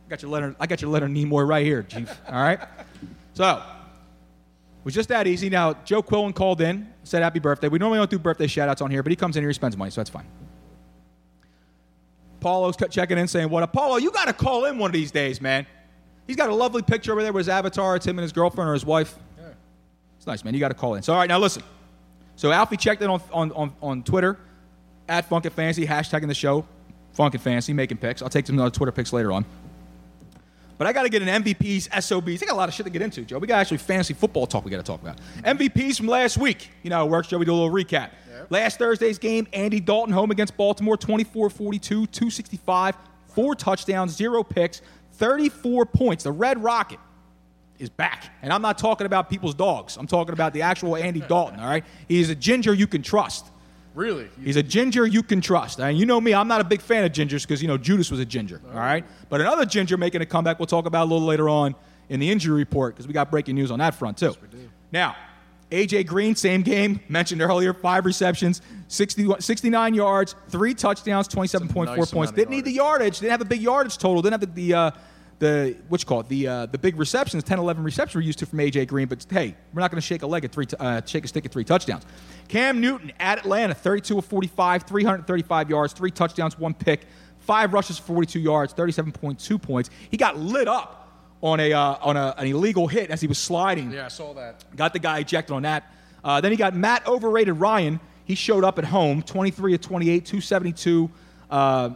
I got your Leonard. I got your Leonard Nimoy right here, Chief. All right. So it was just that easy. Now Joe Quillen called in, said happy birthday. We normally don't do birthday shout outs on here, but he comes in here, he spends money, so that's fine. Paulo's checking in saying, What up? Paulo, you got to call in one of these days, man. He's got a lovely picture over there with his avatar. It's him and his girlfriend or his wife. Yeah. It's nice, man. You got to call in. So, all right, now listen. So, Alfie checked in on, on, on, on Twitter at Funkin' Fantasy, hashtagging the show, Funkin' Fancy, making picks. I'll take some other Twitter picks later on. But I got to get an MVPs, SOBs. I got a lot of shit to get into, Joe. We got actually fantasy football talk we got to talk about. MVPs from last week. You know how it works, Joe. We do a little recap. Last Thursday's game, Andy Dalton home against Baltimore, 24 42, 265, four touchdowns, zero picks, 34 points. The Red Rocket is back. And I'm not talking about people's dogs. I'm talking about the actual Andy Dalton, all right? He's a ginger you can trust. Really? He's a ginger you can trust. And you know me, I'm not a big fan of gingers because, you know, Judas was a ginger, all right? But another ginger making a comeback we'll talk about a little later on in the injury report because we got breaking news on that front, too. Now, AJ Green, same game, mentioned earlier, five receptions, 60, 69 yards, three touchdowns, 27.4 nice points. Didn't need the yardage, didn't have a big yardage total, didn't have the, the uh, the what you call it the uh, the big receptions 10 11 receptions were used to from AJ Green but hey we're not going to shake a leg at three t- uh, shake a stick at three touchdowns Cam Newton at Atlanta 32 of 45 335 yards three touchdowns one pick five rushes for 42 yards 37.2 points he got lit up on a uh, on a, an illegal hit as he was sliding Yeah, I saw that. Got the guy ejected on that. Uh, then he got Matt Overrated Ryan. He showed up at home, 23 of 28, 272, uh,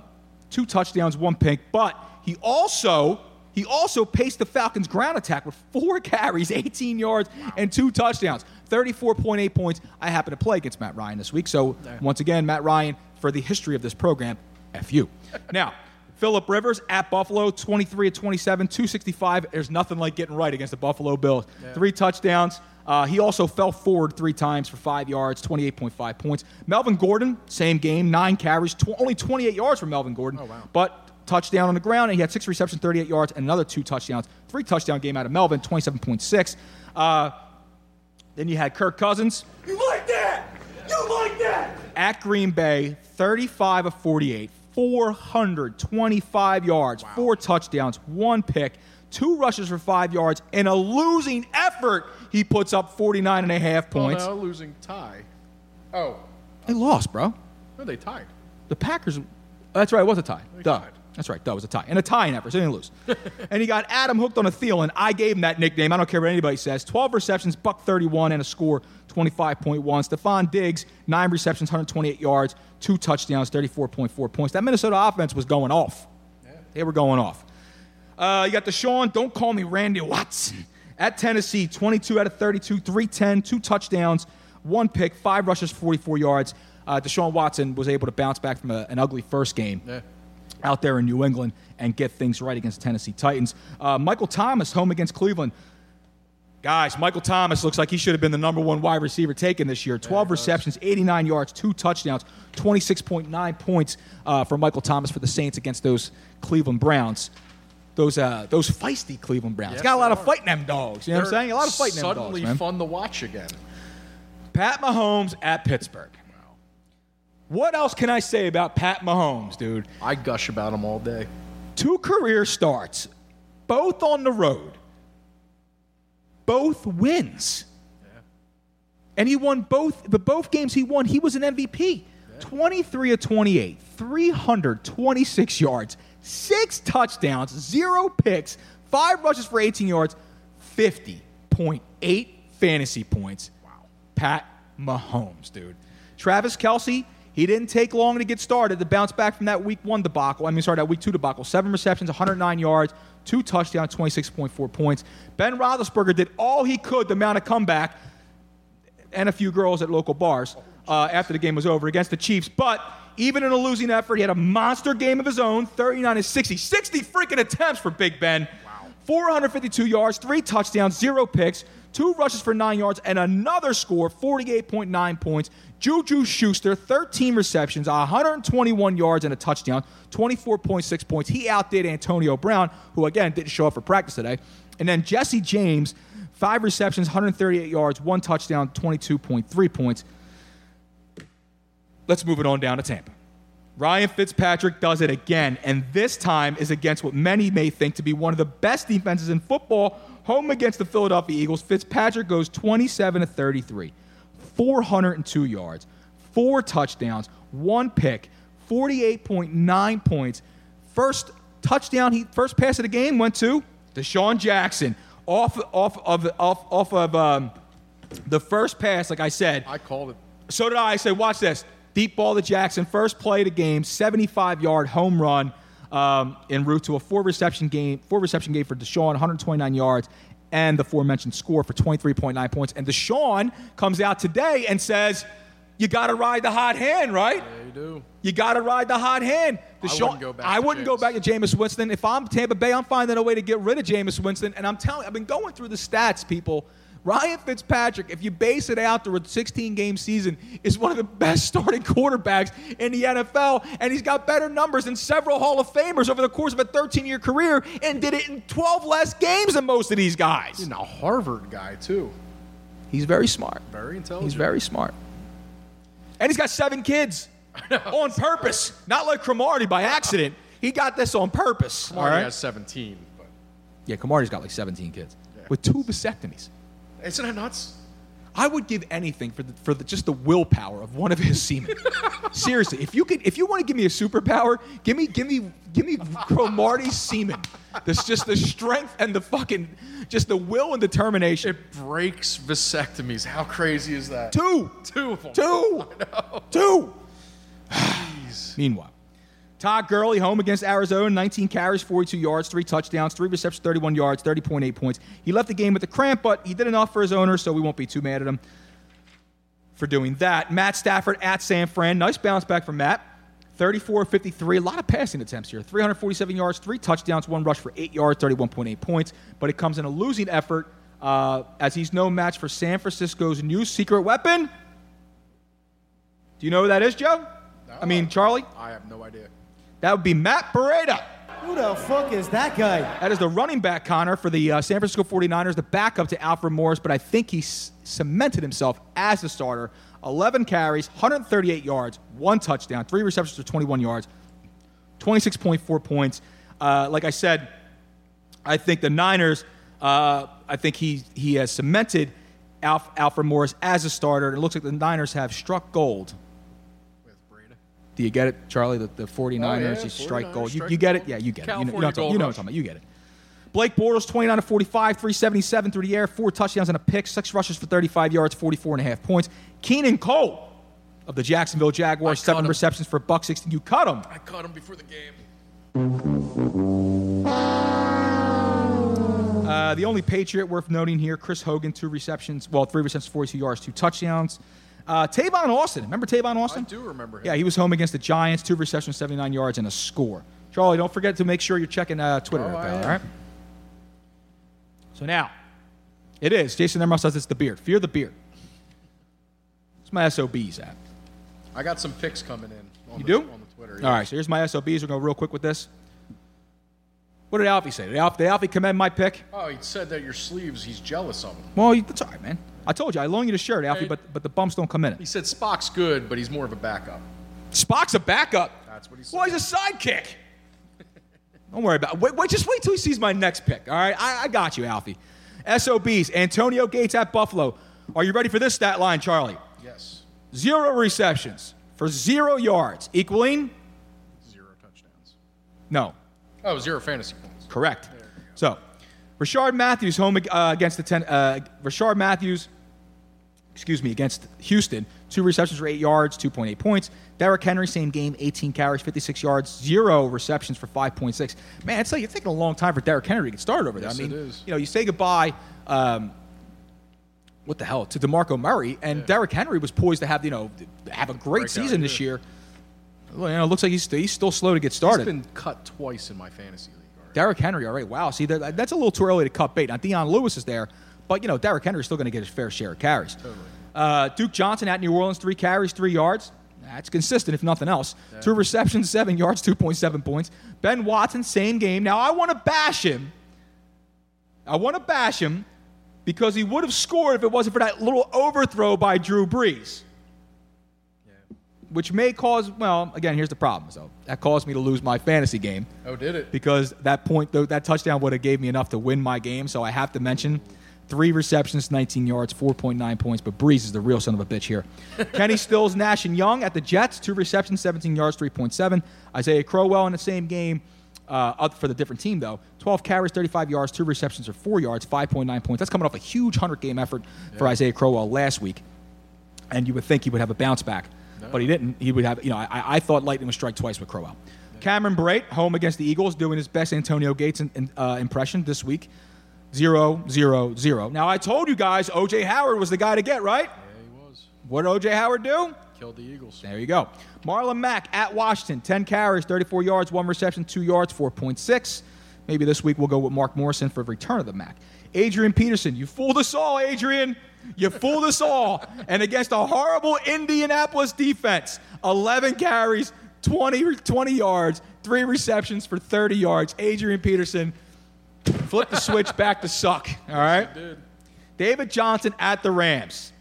two touchdowns, one pick. But he also he also paced the Falcons' ground attack with four carries, 18 yards, and two touchdowns, 34.8 points. I happen to play against Matt Ryan this week, so once again, Matt Ryan for the history of this program, f you. now. Philip Rivers at Buffalo, 23 of 27, 265. There's nothing like getting right against the Buffalo Bills. Three touchdowns. Uh, he also fell forward three times for five yards, 28.5 points. Melvin Gordon, same game, nine carries, tw- only 28 yards for Melvin Gordon. But touchdown on the ground, and he had six receptions, 38 yards, and another two touchdowns. Three touchdown game out of Melvin, 27.6. Uh, then you had Kirk Cousins. You like that? You like that? At Green Bay, 35 of 48, 425 yards, four touchdowns, one pick, two rushes for five yards. In a losing effort, he puts up 49 and a half points. Oh, no, losing tie. Oh, They lost, bro. no, they tied. The Packers. That's right, it was a tie. They Duh. That's right, That was a tie. And a tie in effort, so they didn't lose. and he got Adam hooked on a Thielen. I gave him that nickname. I don't care what anybody says. 12 receptions, buck 31, and a score 25.1. Stefon Diggs, nine receptions, 128 yards, two touchdowns, 34.4 points. That Minnesota offense was going off. They were going off. Uh, you got the Sean, don't call me Randy Watson. At Tennessee, 22 out of 32, 310, two touchdowns, one pick, five rushes, 44 yards. Uh, Deshaun Watson was able to bounce back from a, an ugly first game Yeah. Out there in New England and get things right against Tennessee Titans. Uh, Michael Thomas home against Cleveland. Guys, Michael Thomas looks like he should have been the number one wide receiver taken this year. 12 receptions, 89 yards, two touchdowns, 26.9 points uh, for Michael Thomas for the Saints against those Cleveland Browns. Those uh, those feisty Cleveland Browns. Yes, Got a lot they of fighting them dogs. You know what I'm saying? A lot of fighting them dogs. Suddenly fun to watch again. Pat Mahomes at Pittsburgh. What else can I say about Pat Mahomes, dude? I gush about him all day. Two career starts, both on the road, both wins. And he won both, but both games he won, he was an MVP. 23 of 28, 326 yards, six touchdowns, zero picks, five rushes for 18 yards, 50.8 fantasy points. Wow. Pat Mahomes, dude. Travis Kelsey, he didn't take long to get started to bounce back from that week one debacle. I mean, sorry, that week two debacle. Seven receptions, 109 yards, two touchdowns, 26.4 points. Ben Roethlisberger did all he could to mount a comeback and a few girls at local bars uh, after the game was over against the Chiefs. But even in a losing effort, he had a monster game of his own 39 to 60. 60 freaking attempts for Big Ben. 452 yards, three touchdowns, zero picks, two rushes for nine yards, and another score, 48.9 points. Juju Schuster, 13 receptions, 121 yards, and a touchdown, 24.6 points. He outdid Antonio Brown, who again didn't show up for practice today. And then Jesse James, five receptions, 138 yards, one touchdown, 22.3 points. Let's move it on down to Tampa. Ryan Fitzpatrick does it again, and this time is against what many may think to be one of the best defenses in football. Home against the Philadelphia Eagles, Fitzpatrick goes 27 to 33, 402 yards, four touchdowns, one pick, 48.9 points. First touchdown, he first pass of the game went to DeSean Jackson off off of off off of um, the first pass. Like I said, I called it. so did I. I said, watch this. Deep ball to Jackson. First play of the game, 75 yard home run um, en route to a four reception game, four reception game for DeSean, 129 yards, and the aforementioned score for 23.9 points. And DeSean comes out today and says, You got to ride the hot hand, right? Yeah, you do. You got to ride the hot hand. I DeSean, wouldn't go back I to wouldn't go back to Jameis Winston. If I'm Tampa Bay, I'm finding a way to get rid of Jameis Winston. And I'm telling I've been going through the stats, people. Ryan Fitzpatrick, if you base it out through a 16 game season, is one of the best starting quarterbacks in the NFL. And he's got better numbers than several Hall of Famers over the course of a 13 year career and did it in 12 less games than most of these guys. He's a Harvard guy, too. He's very smart. Very intelligent. He's very smart. And he's got seven kids on purpose, not like Cromartie by accident. He got this on purpose. All right? has 17. But Yeah, Cromartie's got like 17 kids with two vasectomies. Isn't that nuts? I would give anything for the, for the, just the willpower of one of his semen. Seriously, if you could, if you want to give me a superpower, give me, give me, give me Cromartie's semen. That's just the strength and the fucking, just the will and determination. It breaks vasectomies. How crazy is that? Two, Two of them. two, two. Meanwhile, Todd Gurley home against Arizona, 19 carries, 42 yards, three touchdowns, three receptions, 31 yards, 30.8 points. He left the game with a cramp, but he did enough for his owner, so we won't be too mad at him for doing that. Matt Stafford at San Fran, nice bounce back from Matt. 34 53, a lot of passing attempts here. 347 yards, three touchdowns, one rush for eight yards, 31.8 points. But it comes in a losing effort uh, as he's no match for San Francisco's new secret weapon. Do you know who that is, Joe? I mean, Charlie? I have no idea. That would be Matt Breida. Who the fuck is that guy? That is the running back, Connor, for the uh, San Francisco 49ers, the backup to Alfred Morris, but I think he s- cemented himself as the starter. 11 carries, 138 yards, one touchdown, three receptions for 21 yards, 26.4 points. Uh, like I said, I think the Niners, uh, I think he, he has cemented Alf, Alfred Morris as a starter. It looks like the Niners have struck gold. Do you get it, Charlie? The, the 49ers, Oh, yeah, you strike 49ers gold. You, you get it? Yeah, you get it. You know, you know, what I'm talking- you know what I'm talking about. You get it. Blake Bortles, 29 to 45, 377 through the air, four touchdowns and a pick, six rushes for 35 yards, 44 and a half points. Keelan Cole of the Jacksonville Jaguars, seven receptions for a buck 16. You cut him. I caught him before the game. Uh, the only Patriot worth noting here, Chris Hogan, two receptions, well, three receptions, 42 yards, two touchdowns. Uh, Tavon Austin, remember Tavon Austin? I do remember him. Yeah, he was home against the Giants, two receptions, 79 yards, and a score. Charlie, don't forget to make sure you're checking uh, Twitter, Oh, there, I pal, am. all right? So now, it is. Jason Emerald says it's the beard. Fear the beard. It's my SOBs at. I got some picks coming in. On You the, do? On the Twitter. All right, so here's my SOBs. We're gonna real quick with this. What did Alfie say? Did Alfie, did Alfie commend my pick? Oh, he said that your sleeves, he's jealous of them. Well, that's all right, man. I told you, I loan you the shirt, Alfie, but, but the bumps don't come in it. He said Spock's good, but he's more of a backup. Spock's a backup. That's what he said. Well, he's a sidekick. Don't worry about it. Wait, wait, just wait till he sees my next pick, all right? I, I got you, Alfie. SOBs, Antonio Gates at Buffalo. Are you ready for this stat line, Charlie? Yes. Zero receptions for zero yards, equaling? Zero touchdowns. No, Oh, zero fantasy points. correct. So, Rishard Matthews home uh, against the ten. Uh, Rishard Matthews, excuse me, against Houston, two receptions for eight yards, 2.8 points. Derrick Henry, same game, 18 carries, 56 yards, zero receptions for 5.6. Man, it's like it's taking a long time for Derrick Henry to get started over there. Yes, I mean, it is. you know, you say goodbye. Um, what the hell to Demarco Murray and Derrick Henry was poised to have you know have a great Breakout season this year. year. Well, you know, it looks like he's, he's still slow to get started. He's been cut twice in my fantasy league. already. Derrick Henry, all right. Wow. See, that, that's a little too early to cut bait. Now, Dion Lewis is there, but, you know, Derrick Henry's still going to get his fair share of carries. Totally. Uh, Duke Johnson at New Orleans, three carries, three yards. That's consistent, if nothing else. Two receptions, seven yards, 2.7 points. Ben Watson, same game. Now, I want to bash him. I want to bash him because he would have scored if it wasn't for that little overthrow by Drew Brees. Which may cause, well, again, here's the problem. So that caused me to lose my fantasy game Oh, did it? because that point, though, that touchdown would have gave me enough to win my game. So I have to mention three receptions, 19 yards, 4.9 points. But Brees is the real son of a bitch here. Kenny Stills, Nash, and Young at the Jets, two receptions, 17 yards, 3.7. Isaiah Crowell in the same game. Uh, up for the different team though, 12 carries, 35 yards, two receptions for four yards, 5.9 points. That's coming off a huge 100 game effort for Isaiah Crowell last week, and you would think he would have a bounce back, but he didn't. He would have, you know, I, I thought lightning would strike twice with Crowell. Cameron Brate, home against the Eagles, doing his best Antonio Gates in, in, uh, impression this week. Zero, zero, zero. Now, I told you guys OJ Howard was the guy to get, right? Yeah, he was. What did OJ Howard do? Killed the Eagles. There you go. Marlon Mack at Washington, 10 carries, 34 yards, one reception, two yards, 4.6. Maybe this week we'll go with Mark Morrison for return of the Mack. Adrian Peterson, you fooled us all, Adrian. You fooled us all. And against a horrible Indianapolis defense, 11 carries, 20, 20 yards, three receptions for 30 yards. Adrian Peterson flipped the switch back to suck. All right? David Johnson at the Rams.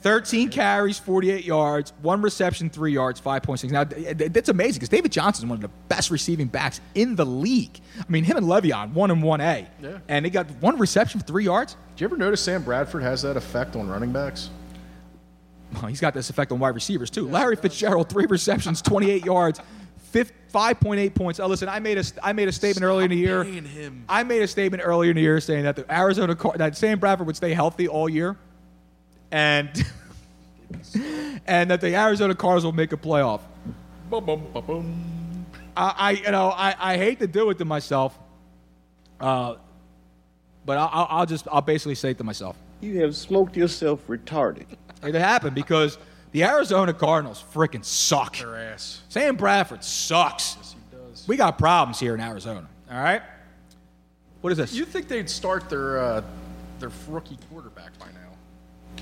13 carries, 48 yards, one reception, three yards, 5.6. Now, th- th- that's amazing because David Johnson is one of the best receiving backs in the league. I mean, him and Le'Veon, one and one A. Yeah. And they got one reception for three yards. Did you ever notice Sam Bradford has that effect on running backs? Well, he's got this effect on wide receivers, too. Larry Fitzgerald, three receptions, 28 yards, fif- 5.8 points. Oh, listen, I made a, st- I made a statement earlier in the year. paying him. I made a statement earlier in the year saying that the Arizona, Car- that Sam Bradford would stay healthy all year. And. and that the Arizona Cardinals will make a playoff. Bum, bum, bum, bum. I, I you know, I, I hate to do it to myself, uh, but I'll, I'll- I'll just, I'll basically say it to myself. You have smoked yourself retarded. It happened because the Arizona Cardinals freaking suck. Their ass. Sam Bradford sucks. Yes, he does. We got problems here in Arizona. All right. What is this? You think they'd start their uh, their rookie quarterback by now?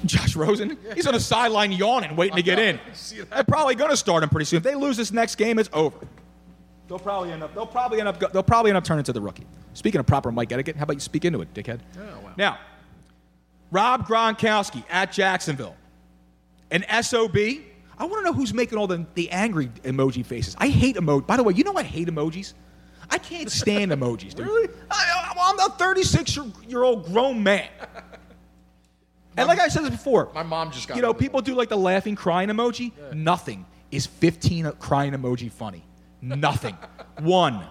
Josh Rosen? He's on the sideline yawning, waiting to get in. That? They're probably going to start him pretty soon. If they lose this next game, it's over. They'll probably end up. They'll probably end up. They'll probably end up turning to the rookie. Speaking of proper mic etiquette, how about you speak into it, dickhead? Oh, wow. Now, Rob Gronkowski at Jacksonville, an SOB. I want to know who's making all the, the angry emoji faces. I hate emoji. By the way, you know I hate emojis. I can't stand emojis, dude. Really? I, I'm a 36 year old grown man. And like I said this before, My mom just got you know, people do like the laughing, crying emoji. Nothing is 15 crying emoji funny. Nothing. One.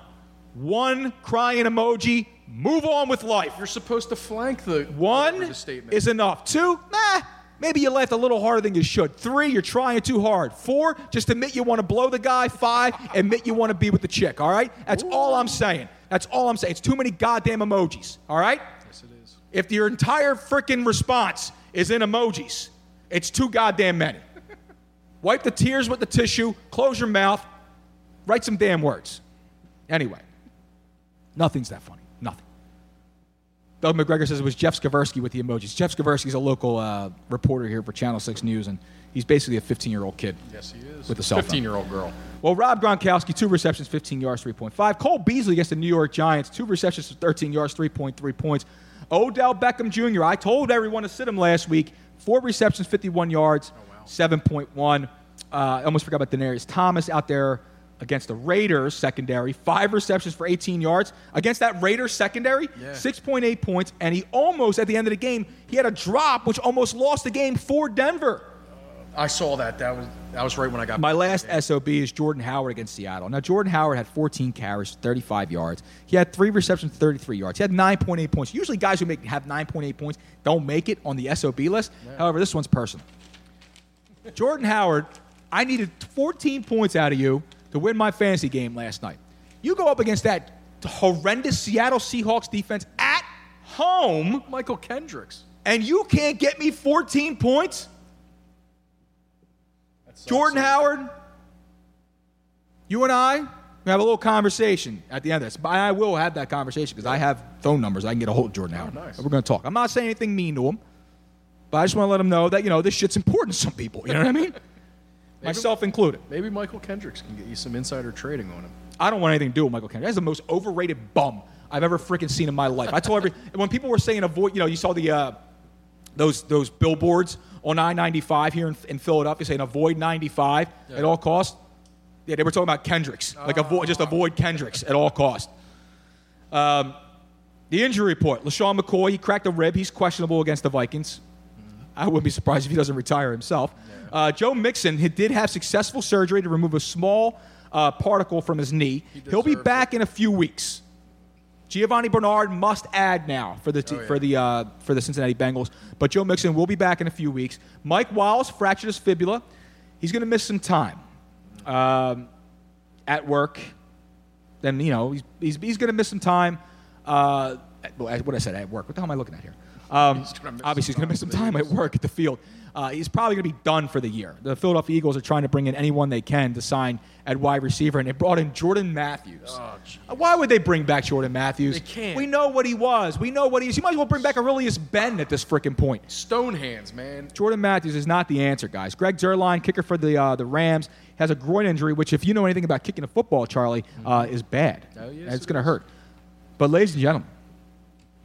One crying emoji. Move on with life. You're supposed to flank the One the statement. is enough. Two, nah, maybe you laughed a little harder than you should. Three, you're trying too hard. Four, just admit you want to blow the guy. Five, admit you want to be with the chick. All right? That's all I'm saying. That's all I'm saying. It's too many goddamn emojis. All right? yes, it is. If your entire freaking response is in emojis, it's too goddamn many. Wipe the tears with the tissue, close your mouth, write some damn words. Anyway, nothing's that funny. Doug McGregor says it was Jeff Skversky with the emojis. Jeff Skversky's a local uh, reporter here for Channel 6 News, and he's basically a 15 year old kid. Yes, he is. With the cell 15 year old girl. Well, Rob Gronkowski, two receptions, 15 yards, 3.5. Cole Beasley against the New York Giants, two receptions, 13 yards, 3.3 points. Odell Beckham Jr., I told everyone to sit him last week. Four receptions, 51 yards, 7.1. Uh, I almost forgot about Demaryius Thomas out there against the Raiders secondary. Five receptions for 18 yards. Against that Raiders secondary, Yeah. 6.8 points. And he almost, at the end of the game, he had a drop which almost lost the game for Denver. I saw that. That was that was right when I got My last SOB is Jordan Howard against Seattle. Now, Jordan Howard had 14 carries, 35 yards. He had three receptions, 33 yards. He had 9.8 points. Usually, guys who make have 9.8 points don't make it on the SOB list. However, this one's personal. Jordan Howard, I needed 14 points out of you to win my fantasy game last night. You go up against that horrendous Seattle Seahawks defense at home, Mychal Kendricks. and you can't get me 14 points? Jordan Howard, you and I, We have a little conversation at the end of this. But I will have that conversation because I have phone numbers. I can get a hold of Jordan oh, Howard. nice. We're going to talk. I'm not saying anything mean to him, but I just want to let him know that, you know, this shit's important to some people. You know what I mean? Myself included. Maybe Mychal Kendricks can get you some insider trading on him. I don't want anything to do with Mychal Kendricks. That's the most overrated bum I've ever freaking seen in my life. I told every when people were saying avoid, you know, you saw the uh, those those billboards on I-95 here in, in Philadelphia saying avoid 95 at all costs. Yeah, they were talking about Kendricks, like avoid just avoid Kendricks at all costs. Um, the injury report: LeSean McCoy, he cracked a rib. He's questionable against the Vikings. I wouldn't be surprised if he doesn't retire himself. Uh, Joe Mixon did have successful surgery to remove a small uh, particle from his knee. He will be back in a few weeks. Giovani Bernard must add now for the t- Oh, yeah. for the uh, for the Cincinnati Bengals, but Joe Mixon will be back in a few weeks. Mike Wallace fractured his fibula. He's going to miss some time um, at work. Then you know he's he's, he's going to miss some time. Uh, at- what I said at work. What the hell am I looking at here? Um, obviously, he's going to miss some time at work at the field. Uh, he's probably going to be done for the year. The Philadelphia Eagles are trying to bring in anyone they can to sign at wide receiver, and they brought in Jordan Matthews. Uh, Why would they bring back Jordan Matthews? They can't. We know what he was. We know what he is. You might as well bring back Arrelious Benn at this freaking point. Stone hands, man. Jordan Matthews is not the answer, guys. Greg Zuerlein, kicker for the uh, the Rams, has a groin injury, which, if you know anything about kicking a football, Charlie, uh, is bad. Oh, yes, it's it going to hurt. But, ladies and gentlemen,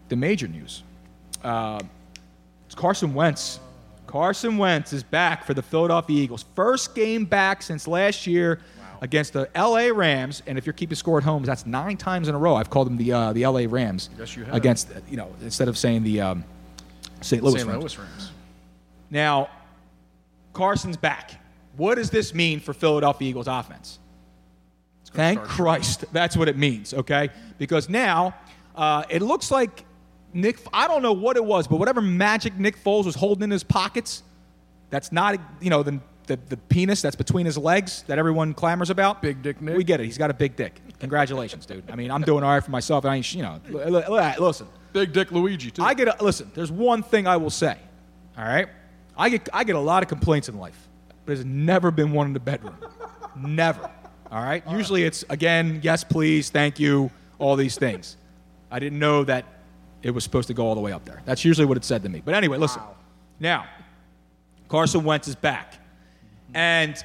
the major news: uh, it's Carson Wentz. Carson Wentz is back for the Philadelphia Eagles. First game back since last year against the L.A. Rams. And if you're keeping score at home, that's nine times in a row. I've called them the uh, the L.A. Rams Yes, you have. against you know instead of saying the um, St. Louis St. Rams. Louis Rams. Now, Carson's back. What does this mean for Philadelphia Eagles offense? Thank Christ. That's what it means, okay? Because now uh, it looks like Nick, I don't know what it was, but whatever magic Nick Foles was holding in his pockets, that's not, you know, the, the, the penis that's between his legs that everyone clamors about. Big dick Nick. We get it. He's got a big dick. Congratulations, dude. I mean, I'm doing all right for myself. I ain't, you know, listen. Big dick Luigi, too. I get a, listen. There's one thing I will say. All right, I get I get a lot of complaints in life, but it's never been one in the bedroom. never. All right. Usually it's again, yes, please, thank you, all these things. I didn't know that it was supposed to go all the way up there. That's usually what it said to me. But anyway, listen. Now, Carson Wentz is back, and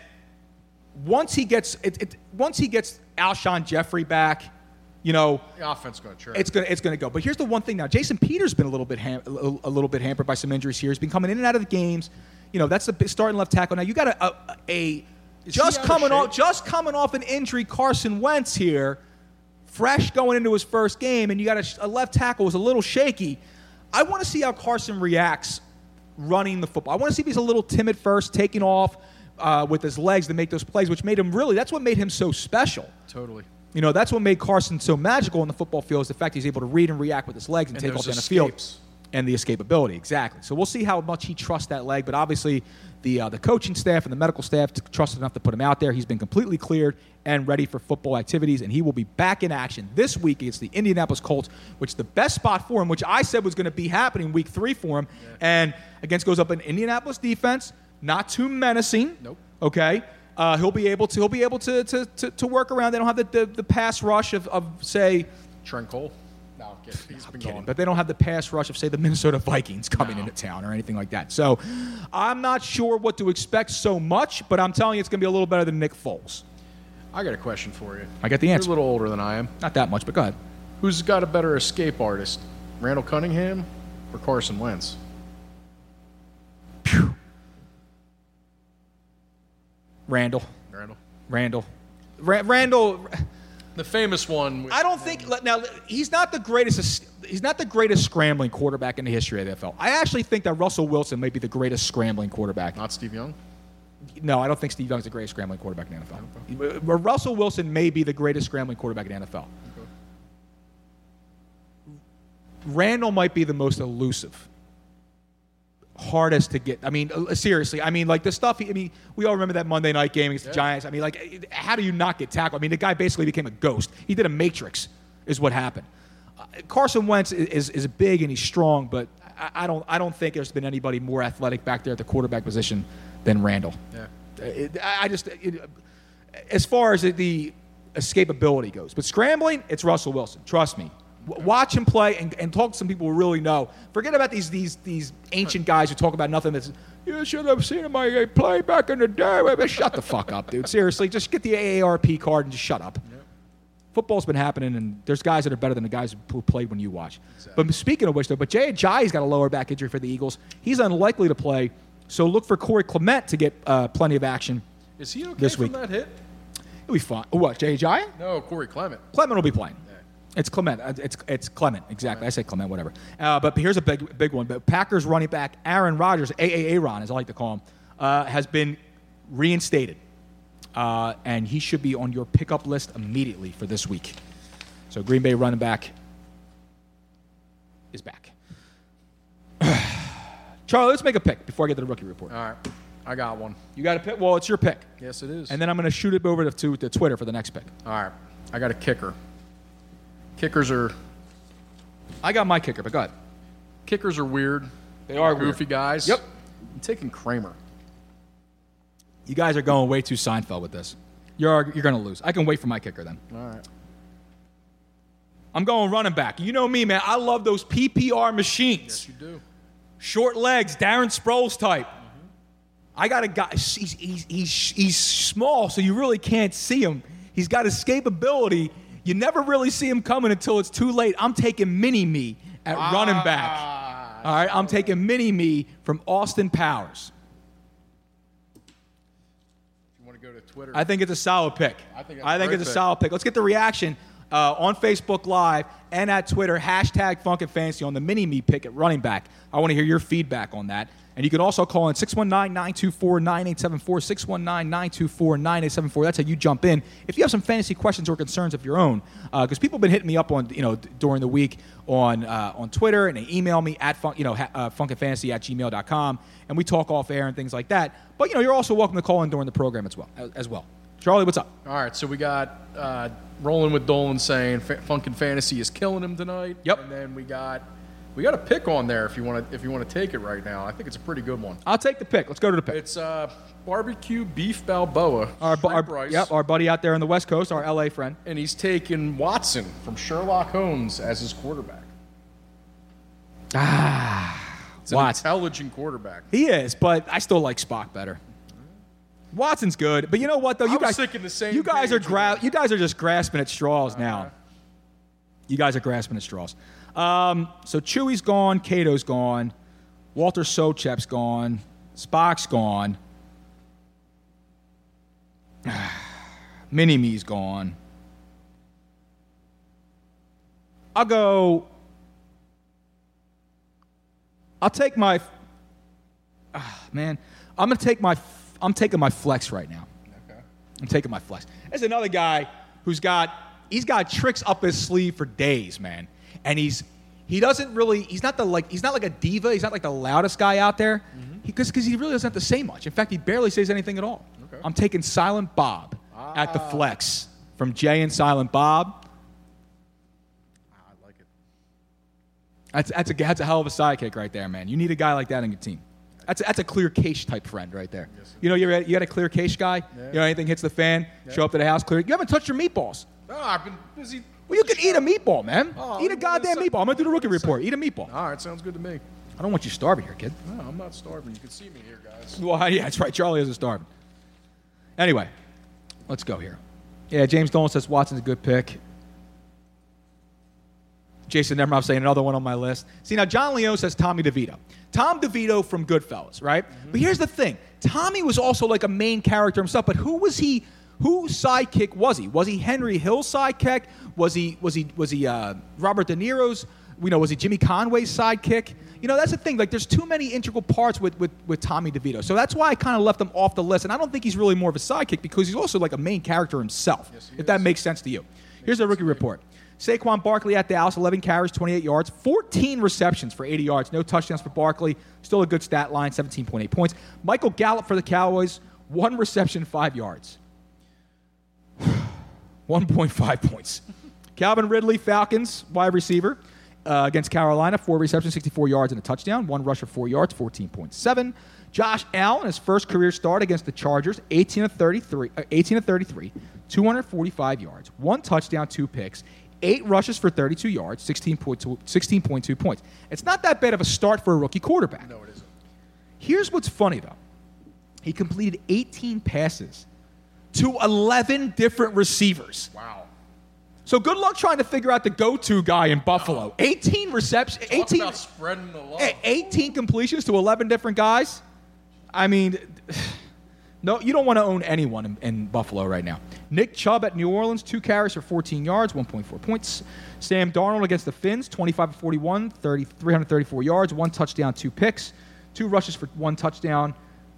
once he gets it, it once he gets Alshon Jeffery back, you know, The offense going to it's gonna it's gonna go. But here's the one thing now: Jason Peters has been a little bit ham- a little- bit hampered by some injuries here. He's been coming in and out of the games. You know, that's the starting left tackle. Now you got a, a, a just coming off just coming off an injury, Carson Wentz here, fresh going into his first game, and you got a, a left tackle was a little shaky. I want to see how Carson reacts running the football. I want to see if he's a little timid first, taking off uh, with his legs to make those plays, which made him really. That's what made him so special. Totally. You know, that's what made Carson so magical in the football field is the fact he's able to read and react with his legs and, And take off down the field. And the escapability, exactly. So we'll see how much he trusts that leg. But obviously, the uh, the coaching staff and the medical staff trusted enough to put him out there. He's been completely cleared and ready for football activities, and he will be back in action this week against the Indianapolis Colts, which is the best spot for him, which I said was going to be happening week three for him. And against goes up an Indianapolis defense, not too menacing. Nope. Okay. Uh, he'll be able to he'll be able to to, to, to work around. They don't have the, the, the pass rush of, of say Trent Cole. No, I'm kidding. Been kidding, gone. but they don't have the pass rush of say the Minnesota Vikings coming No. into town or anything like that. So I'm not sure what to expect so much, but I'm telling you it's going to be a little better than Nick Foles. I got a question for you. I got the You're answer. a little older than I am. Not that much, but go ahead. Who's got a better escape artist, Randall Cunningham or Carson Wentz? Randall. Randall. Randall. Ra- Randall. The famous one. with- I don't think now he's not the greatest. He's not the greatest scrambling quarterback in the history of the NFL. I actually think that Russell Wilson may be the greatest scrambling quarterback. Not Steve Young. No, I don't think Steve Young's the greatest scrambling quarterback in the NFL. But Russell Wilson may be the greatest scrambling quarterback in the NFL. Randall might be the most elusive, hardest to get. I mean, uh, seriously. I mean, like the stuff. I mean, we all remember that Monday night game against the Giants. I mean, like, how do you not get tackled? I mean, the guy basically became a ghost. He did a matrix, is what happened. Uh, Carson Wentz is, is, is big and he's strong, but I, I don't I don't think there's been anybody more athletic back there at the quarterback position than Randall. Yeah. It- I I just, it, as far as the, escapability goes. But scrambling, it's Russell Wilson. Trust me. Watch him play and, and talk to some people who really know. Forget about these these these ancient guys who talk about nothing that's. You should have seen him I play back in the day. Shut the fuck up, dude. Seriously, just get the AARP card and just shut up. Football's been happening, and there's guys that are better than the guys who played when you watch. But speaking of which, though, but Jay Ajayi's got a lower back injury for the Eagles. He's unlikely to play, so look for Corey Clement to get uh, plenty of action Is he okay this from week. that hit? He'll be fine. What, Jay Ajayi? No, Corey Clement. Clement will be playing. It's Clement. Uh, It's it's Clement. Exactly. I say Clement. Whatever. Uh, but here's a big big one. But Packers running back Aaron Rodgers, AAA Ron, as I like to call him, uh, has been reinstated, uh, and he should be on your pickup list immediately for this week. So Green Bay running back is back. Charlie, let's make a pick before I get to the rookie report. All right. I got one. You got a pick? Well, it's your pick. Yes, it is. And then I'm going to shoot it over to, to, to Twitter for the next pick. All right. I got a kicker. Kickers are. I got my kicker, but go ahead. Kickers are weird. They are goofy weird. guys. Yep. I'm taking Kramer. You guys are going way too Seinfeld with this. You're you're going to lose. I can wait for my kicker then. All right. I'm going running back. You know me, man. I love those PPR machines. Yes, you do. Short legs, Darren Sproles type. I got a guy. He's, he's, he's, he's small, so you really can't see him. He's got escapability. You never really see him coming until it's too late. I'm taking Mini Me at ah, running back. All right, I'm taking Mini Me from Austin Powers. If You want to go to Twitter? I think it's a solid pick. I think it's a great it's a solid pick. Let's get the reaction uh, on Facebook Live and at Twitter. Hashtag Funk and Fancy on the mini me pick at running back. I want to hear your feedback on that. And you can also call in 619 924 9874. 619 924 9874. That's how you jump in. If you have some fantasy questions or concerns of your own, because people have been hitting me up on, you know, during the week on uh, on Twitter and they email me at funk, you know, ha- uh, funkandfantasy at gmail.com and we talk off air and things like that. But, you know, you're also welcome to call in during the program as well. As well. Charlie, what's up? All right, so we got uh, rolling with Dolan saying Fa- Funkin' Fantasy is killing him tonight. Yep. And then we got we got a pick on there if you want to if you want to take it right now. I think it's a pretty good one. I'll take the pick. Let's go to the pick. It's uh, barbecue beef Balboa. Our, bu- our, rice, yep, our buddy out there on the West Coast, our LA friend. and he's taking Watson from Sherlock Holmes as his quarterback. Ah, It's an Watson. intelligent quarterback. He is, but I still like Spock better. Watson's good, but you know what though? You guys, thinking the same You guys are gra- you guys are just grasping at straws now. You guys are grasping at straws. Um, so Chewy's gone, Kato's gone, Walter Sobchak's gone, Spock's gone, Mini Me's gone. I'll go. I'll take my. Ah, man, I'm gonna take my. I'm taking my flex right now. Okay. I'm taking my flex. There's another guy who's got he's got tricks up his sleeve for days, man. And he's he doesn't really he's not the like he's not like a diva. He's not like the loudest guy out there. Mm-hmm. Because because he really doesn't have to say much. In fact, he barely says anything at all. Okay. I'm taking Silent Bob at the ah. flex from Jay and Silent Bob. Ah, I like it. That's that's a that's a hell of a sidekick right there, man. You need a guy like that on your team. That's a, that's a clear cache type friend right there. you know, you're you got a clear cache guy. You know, anything hits the fan, show up to the house clear. You haven't touched your meatballs. No, I've been busy. Well, you can eat a meatball, man. Oh, eat a goddamn meatball. I'm gonna do the rookie report. Eat a meatball. All right, sounds good to me. I don't want you starving here, kid. No, I'm not starving. You can see me here, guys. Well, yeah, that's right. Charlie isn't starving. Anyway, let's go here. Yeah, James Dolan says Watson's a good pick. Jason Nemrov saying another one on my list. See, now John Leo says Tommy DeVito. Tom DeVito from Goodfellas, right? But here's the thing Tommy was also like a main character himself, but who was he? Whose sidekick was he? Was he Henry Hill's sidekick? Was he was he was he uh, Robert De Niro's? You know, was he Jimmy Conway's sidekick? You know, that's the thing. Like, there's too many integral parts with with, with Tommy DeVito, so that's why I kind of left him off the list. And I don't think he's really more of a sidekick because he's also like a main character himself. if that makes sense to you. Here's a rookie report. Saquon Barkley at Dallas, 11 carries, 28 yards, 14 receptions for 80 yards, no touchdowns for Barkley. Still a good stat line, 17.8 points. Michael Gallup for the Cowboys, one reception, five yards. 1.5 points. Calvin Ridley, Falcons, wide receiver. uh, against Carolina, four receptions, 64 yards, and a touchdown. One rush for four yards, 14.7. Josh Allen, his first career start against the Chargers, 18 of 33, uh, 18 of 33, 245 yards, one touchdown, two picks, eight rushes for 32 yards, 16.2, 16.2 points. It's not that bad of a start for a rookie quarterback. No, it isn't. Here's what's funny though. He completed 18 passes to 11 different receivers. Wow. So good luck trying to figure out the go-to guy in Buffalo. 18 receptions, Talk 18 about spreading the love. eh, 18 completions to 11 different guys. I mean, no, you don't want to own anyone in, in Buffalo right now. Nick Chubb at New Orleans, two carries for 14 yards, 1.4 points. Sam Darnold against the Finns, 25 of 41, 30, 334 yards, one touchdown, two picks, two rushes for one touchdown,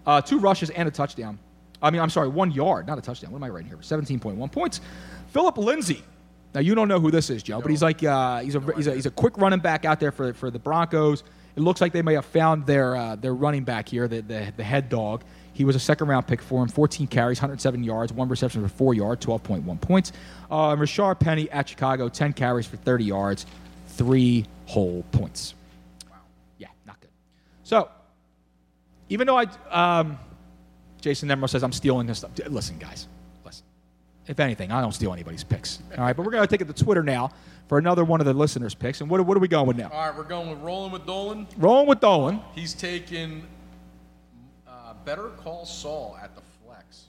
uh, two rushes and a touchdown. I mean, I'm sorry, one yard, not a touchdown. What am I writing here? 17.1 points. Philip Lindsay. Now you don't know who this is, Joe, but he's like uh, he's a he's a he's a quick running back out there for for the Broncos. It looks like they may have found their uh, their running back here, the, the the head dog. He was a second round pick for him, 14 carries, 107 yards, one reception for four yards, 12.1 points. Uh, Rashard Penny at Chicago, 10 carries for 30 yards, three whole points. Wow. Yeah, not good. So, even though I, um, Jason Nemro says I'm stealing his stuff. Listen, guys, listen. If anything, I don't steal anybody's picks. All right, but we're going to take it to Twitter now for another one of the listeners' picks. And what, what are we going with now? All right, we're going with rolling with Dolan. Rolling with Dolan. He's taking Better Call Saul at the flex.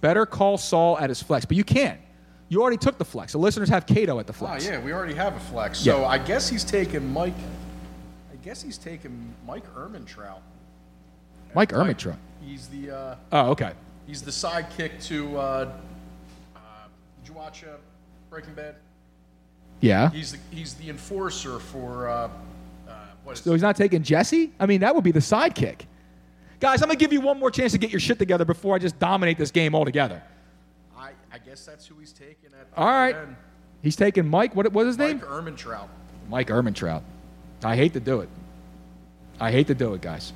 Better call Saul at his flex, but you can't. You already took the flex. The listeners have Kato at the Oh flex. yeah, we already have a flex. Yeah. So I guess he's taking Mike. I guess he's taking Mike Ehrmantraut. Mike Ehrmantraut. He's the. Uh, Oh, okay. He's the sidekick to. Uh, uh, did you watch uh, Breaking Bad? Yeah. He's the he's the enforcer for. Uh, uh, what is So he's not taking Jesse? I mean, that would be the sidekick. Guys, I'm going to give you one more chance to get your shit together before I just dominate this game altogether. I, I guess that's who he's taking at. All right. end. He's taking Mike. What was his name? Mike Ehrmantraut. Mike Ehrmantraut. I hate to do it. I hate to do it, guys.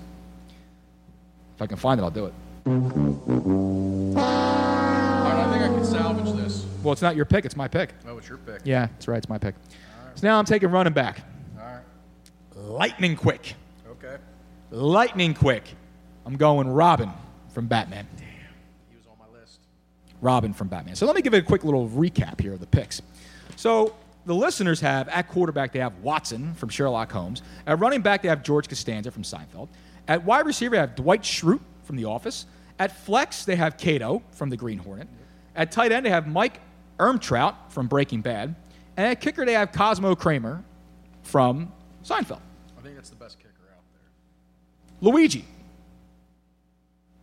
If I can find it, I'll do it. All right, I think I can salvage this. Well, it's not your pick. It's my pick. Oh, it's your pick. Yeah, that's right. It's my pick. So now I'm taking running back. All right. Lightning quick. Okay. Lightning quick. I'm going Robin from Batman. Damn, He was on my list. Robin from Batman. So let me give it a quick little recap here of the picks. So the listeners have at quarterback they have Watson from Sherlock Holmes. At running back they have George Costanza from Seinfeld. At wide receiver they have Dwight Schrute from The Office. At flex they have Kato from The Green Hornet. At tight end they have Mike Ehrmantraut from Breaking Bad. And at kicker they have Cosmo Kramer from Seinfeld. I think that's the best kicker out there. Luigi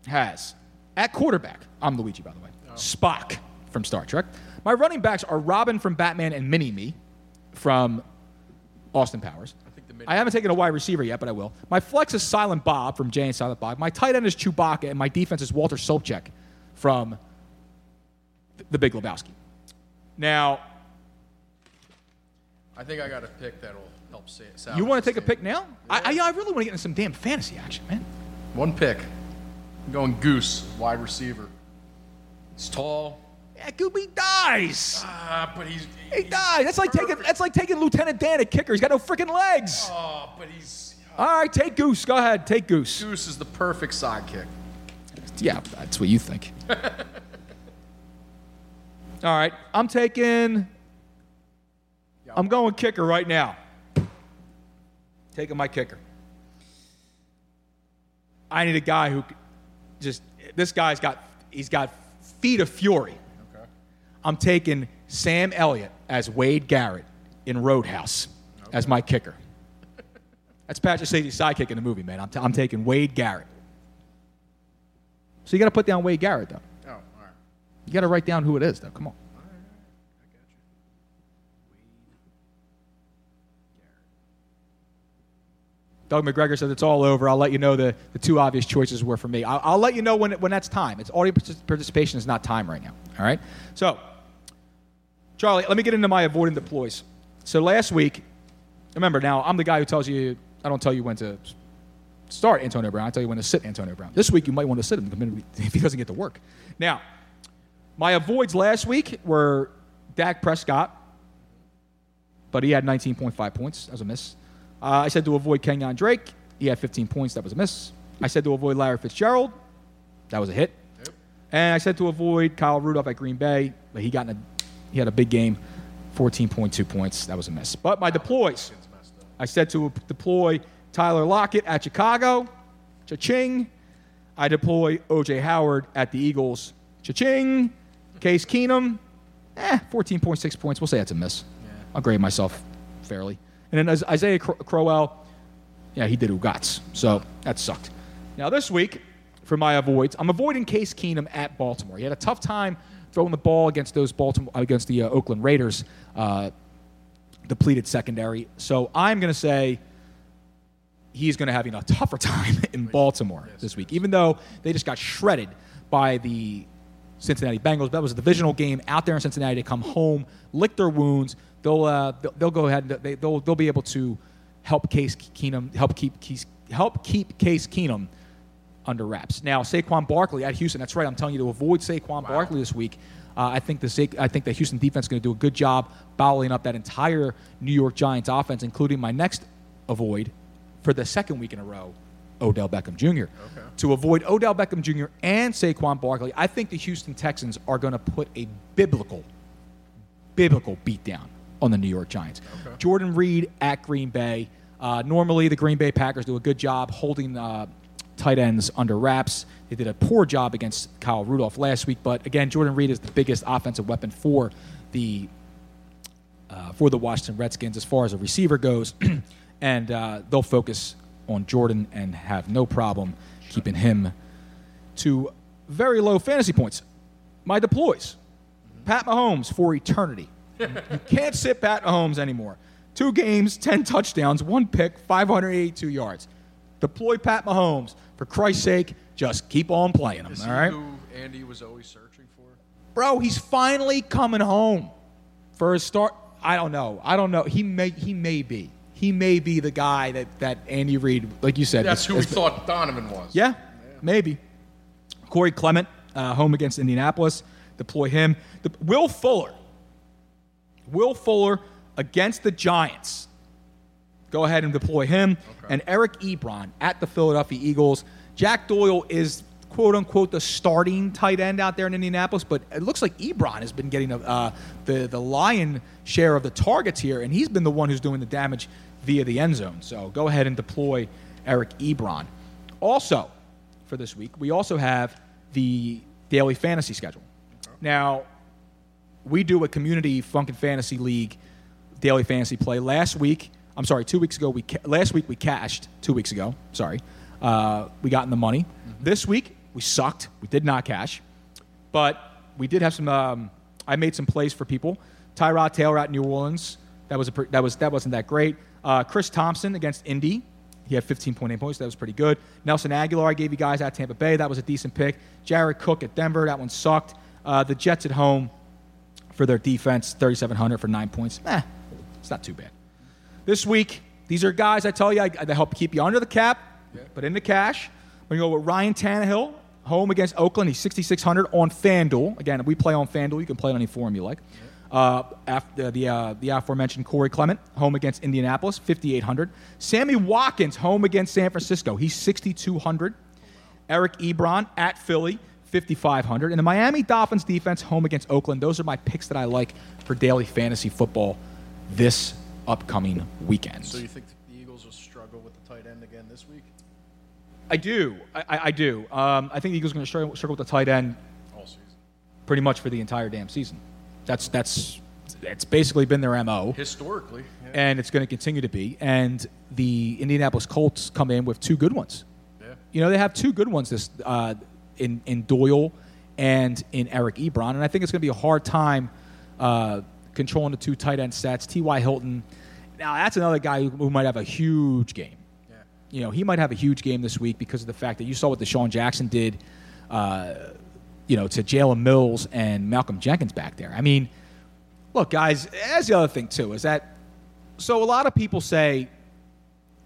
has at quarterback. I'm Luigi, by the way. Oh. Spock from Star Trek. My running backs are Robin from Batman and Mini Me from Austin Powers. I, haven't taken a wide receiver yet, but I will. My flex is Silent Bob from Jay and Silent Bob. My tight end is Chewbacca, and my defense is Walter Sobchak from The Big Lebowski. Now, I think I got a pick that'll help say it. you want to take a pick now? I, I, I really want to get into some damn fantasy action, man. One pick. I'm going Goose, wide receiver. He's tall. Yeah, Gooby dies. Ah, but he's. He died. That's like taking that's like taking Lieutenant Dan at kicker. He's got no freaking legs. Oh, but he's. All right, take Goose. Go ahead, take Goose. Goose is the perfect sidekick. Yeah, that's what you think. All right, I'm taking. I'm going kicker right now. Taking my kicker. I need a guy who c- just this guy's got he's got feet of fury. Okay. I'm taking Sam Elliott as Wade Garrett in Roadhouse as my kicker. That's Patrick Swayze's sidekick in the movie, man. I'm, t- I'm taking Wade Garrett. So you got to put down Wade Garrett, though. Oh, all right. You got to write down who it is, though. Come on. Doug McGregor said it's all over. I'll let you know the, the two obvious choices were for me. I'll, I'll let you know when, when that's time. It's audience participation is not time right now. All right? So, Charlie, let me get into my avoiding deploys. So last week, remember now, I'm the guy who tells you, I don't tell you when to start Antonio Brown. I tell you when to sit Antonio Brown. This week, you might want to sit him if he doesn't get to work. Now, my avoids last week were Dak Prescott, but he had 19.5 points. Was a miss. Uh, I said to avoid Kenyan Drake. He had 15 points. That was a miss. I said to avoid Larry Fitzgerald. That was a hit. And I said to avoid Kyle Rudolph at Green Bay, but he got in a, he had a big game, 14.2 points. That was a miss. But my deploys, I said to deploy Tyler Lockett at Chicago, cha-ching. I deploy OJ Howard at the Eagles, cha-ching. Case Keenum, eh, 14.6 points. We'll say that's a miss. I'll grade myself fairly. And then as Isaiah Crowell, yeah, he did Ugats. So that sucked. Now this week, for my avoids, I'm avoiding Case Keenum at Baltimore. He had a tough time throwing the ball against those Baltimore against the uh, Oakland Raiders, uh, depleted secondary. So I'm going to say he's going to have a tougher time in Baltimore this week, even though they just got shredded by the Cincinnati Bengals. That was a divisional game out there in Cincinnati. They come home, lick their wounds. They'll uh, they'll, they'll go ahead and they, they'll they'll be able to help Case Keenum help keep Case, help keep Case Keenum under wraps. Now Saquon Barkley at Houston. That's right. I'm telling you to avoid Saquon Barkley this week. Uh, I think the Sa- I think the Houston defense is going to do a good job bottling up that entire New York Giants offense, including my next avoid for the second week in a row, Odell Beckham Jr. To avoid Odell Beckham Jr. and Saquon Barkley, I think the Houston Texans are going to put a biblical, biblical beatdown on the New York Giants. Jordan Reed at Green Bay. Uh, normally, the Green Bay Packers do a good job holding uh, tight ends under wraps. They did a poor job against Kyle Rudolph last week, but again, Jordan Reed is the biggest offensive weapon for the uh, for the Washington Redskins as far as a receiver goes, and uh, they'll focus on Jordan and have no problem keeping him to very low fantasy points. My deploys: Pat Mahomes for eternity. You can't sit Pat Mahomes anymore. Two games, ten touchdowns, one pick, 582 yards. Deploy Pat Mahomes for Christ's sake. Just keep on playing him. Is all right, who Andy was always searching for? bro. He's finally coming home for a start. I don't know. I don't know. He may. He may be. He may be the guy that that Andy Reid, like you said, That's is- who we is- thought Donovan was. yeah, maybe. Corey Clement, uh, home against Indianapolis. Deploy him. The, Will Fuller. Will Fuller against the Giants. Go ahead and deploy him. And Eric Ebron at the Philadelphia Eagles. Jack Doyle is quote unquote the starting tight end out there in Indianapolis, but it looks like Ebron has been getting uh, the the lion share of the targets here, and he's been the one who's doing the damage via the end zone. So go ahead and deploy Eric Ebron. Also, for this week, we also have the daily fantasy schedule. Now, we do a community funk and fantasy league daily fantasy play. Last week, I'm sorry, two weeks ago, we ca- last week we cashed. Two weeks ago, sorry, uh, we got in the money. This week we sucked. We did not cash, but we did have some. Um, I made some plays for people. Tyrod Taylor at New Orleans. That was a pre- that was that wasn't that great. Uh, Chris Thompson against Indy. He had 15.8 points. That was pretty good. Nelson Agholor, I gave you guys at Tampa Bay. That was a decent pick. Jared Cook at Denver. That one sucked. Uh, the Jets at home for their defense, 3,700 for nine points. Eh, it's not too bad. This week, these are guys I tell you I, they help keep you under the cap, but in the cash. We're going to go with Ryan Tannehill, home against Oakland. He's 6,600 on FanDuel. Again, we play on FanDuel, you can play on any forum you like. Uh, after the uh, the aforementioned Corey Clement, home against Indianapolis, 5,800. Sammy Watkins, home against San Francisco. He's 6,200. Eric Ebron at Philly, 5,500. And the Miami Dolphins defense home against Oakland. Those are my picks that I like for daily fantasy football this upcoming weekend. So you think the Eagles will struggle with the tight end again this week? I do. I, I, I do. Um, I think the Eagles are going to struggle, struggle with the tight end All season. pretty much for the entire damn season. That's that's it's basically been their mo. Historically. Yeah. and it's going to continue to be. And the Indianapolis Colts come in with two good ones. Yeah. You know, they have two good ones this uh, in in Doyle and in Eric Ebron, and I think it's going to be a hard time uh, controlling the two tight end sets. T.Y. Hilton. Now that's another guy who, who might have a huge game. Yeah. You know, he might have a huge game this week because of the fact that you saw what DeSean Jackson did. Uh, you know, to Jalen Mills and Malcolm Jenkins back there. I mean, look, guys, that's the other thing too is that so a lot of people say,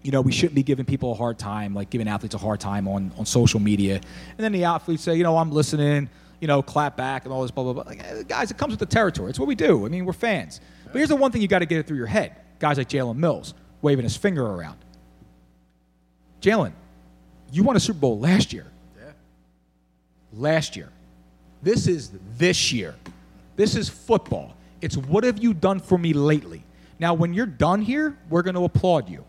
you know, we shouldn't be giving people a hard time, like giving athletes a hard time on, on social media. And then the athletes say, you know, I'm listening, you know, clap back and all this blah blah blah. Like, eh, guys, it comes with the territory. It's what we do. I mean, we're fans. But here's the one thing you got to get it through your head. Guys like Jalen Mills waving his finger around. Jalen, you won a Super Bowl last year. Yeah. Last year. This is this year. This is football. It's what have you done for me lately? Now, when you're done here, we're going to applaud you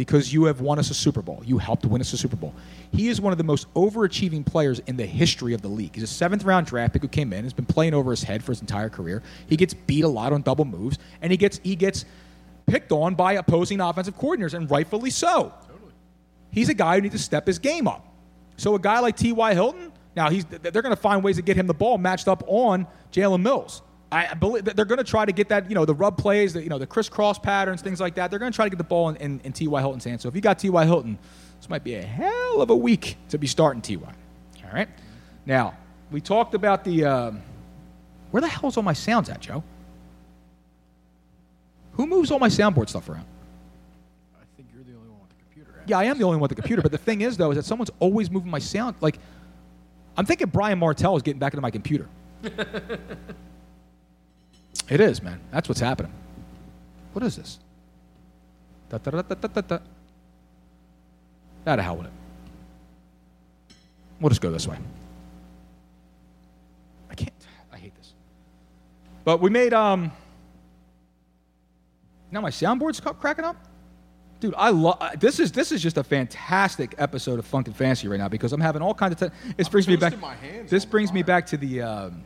because you have won us a Super Bowl. You helped win us a Super Bowl. He is one of the most overachieving players in the history of the league. He's a seventh round draft pick who came in, has been playing over his head for his entire career. He gets beat a lot on double moves, and he gets he gets picked on by opposing offensive coordinators, and rightfully so. He's a guy who needs to step his game up. So a guy like T.Y. Hilton, now he's they're going to find ways to get him the ball matched up on Jalen Mills. I believe that they're going to try to get that, you know, the rub plays, the, you know, the crisscross patterns, things like that. They're going to try to get the ball in, in, in T.Y. Hilton's hands. So if you got T.Y. Hilton, this might be a hell of a week to be starting T.Y. All right. Now we talked about the. Um, where the hell's all my sounds at, Joe? Who moves all my soundboard stuff around? I think you're the only one with the computer. Yeah, I am the only one with the computer. But the thing is, though, is that someone's always moving my sound. Like, I'm thinking Brian Martell is getting back into my computer. It is, man. That's what's happening. What is this? Da, da, da. Ah, to hell with it. We'll just go this way. I can't. I hate this. But we made um. Now my soundboard's cracking up. Dude, I love this. Is this is just a fantastic episode of Funk and Fantasy right now because I'm having all kinds of. T- this brings me back. my hands This brings me back to the. Um,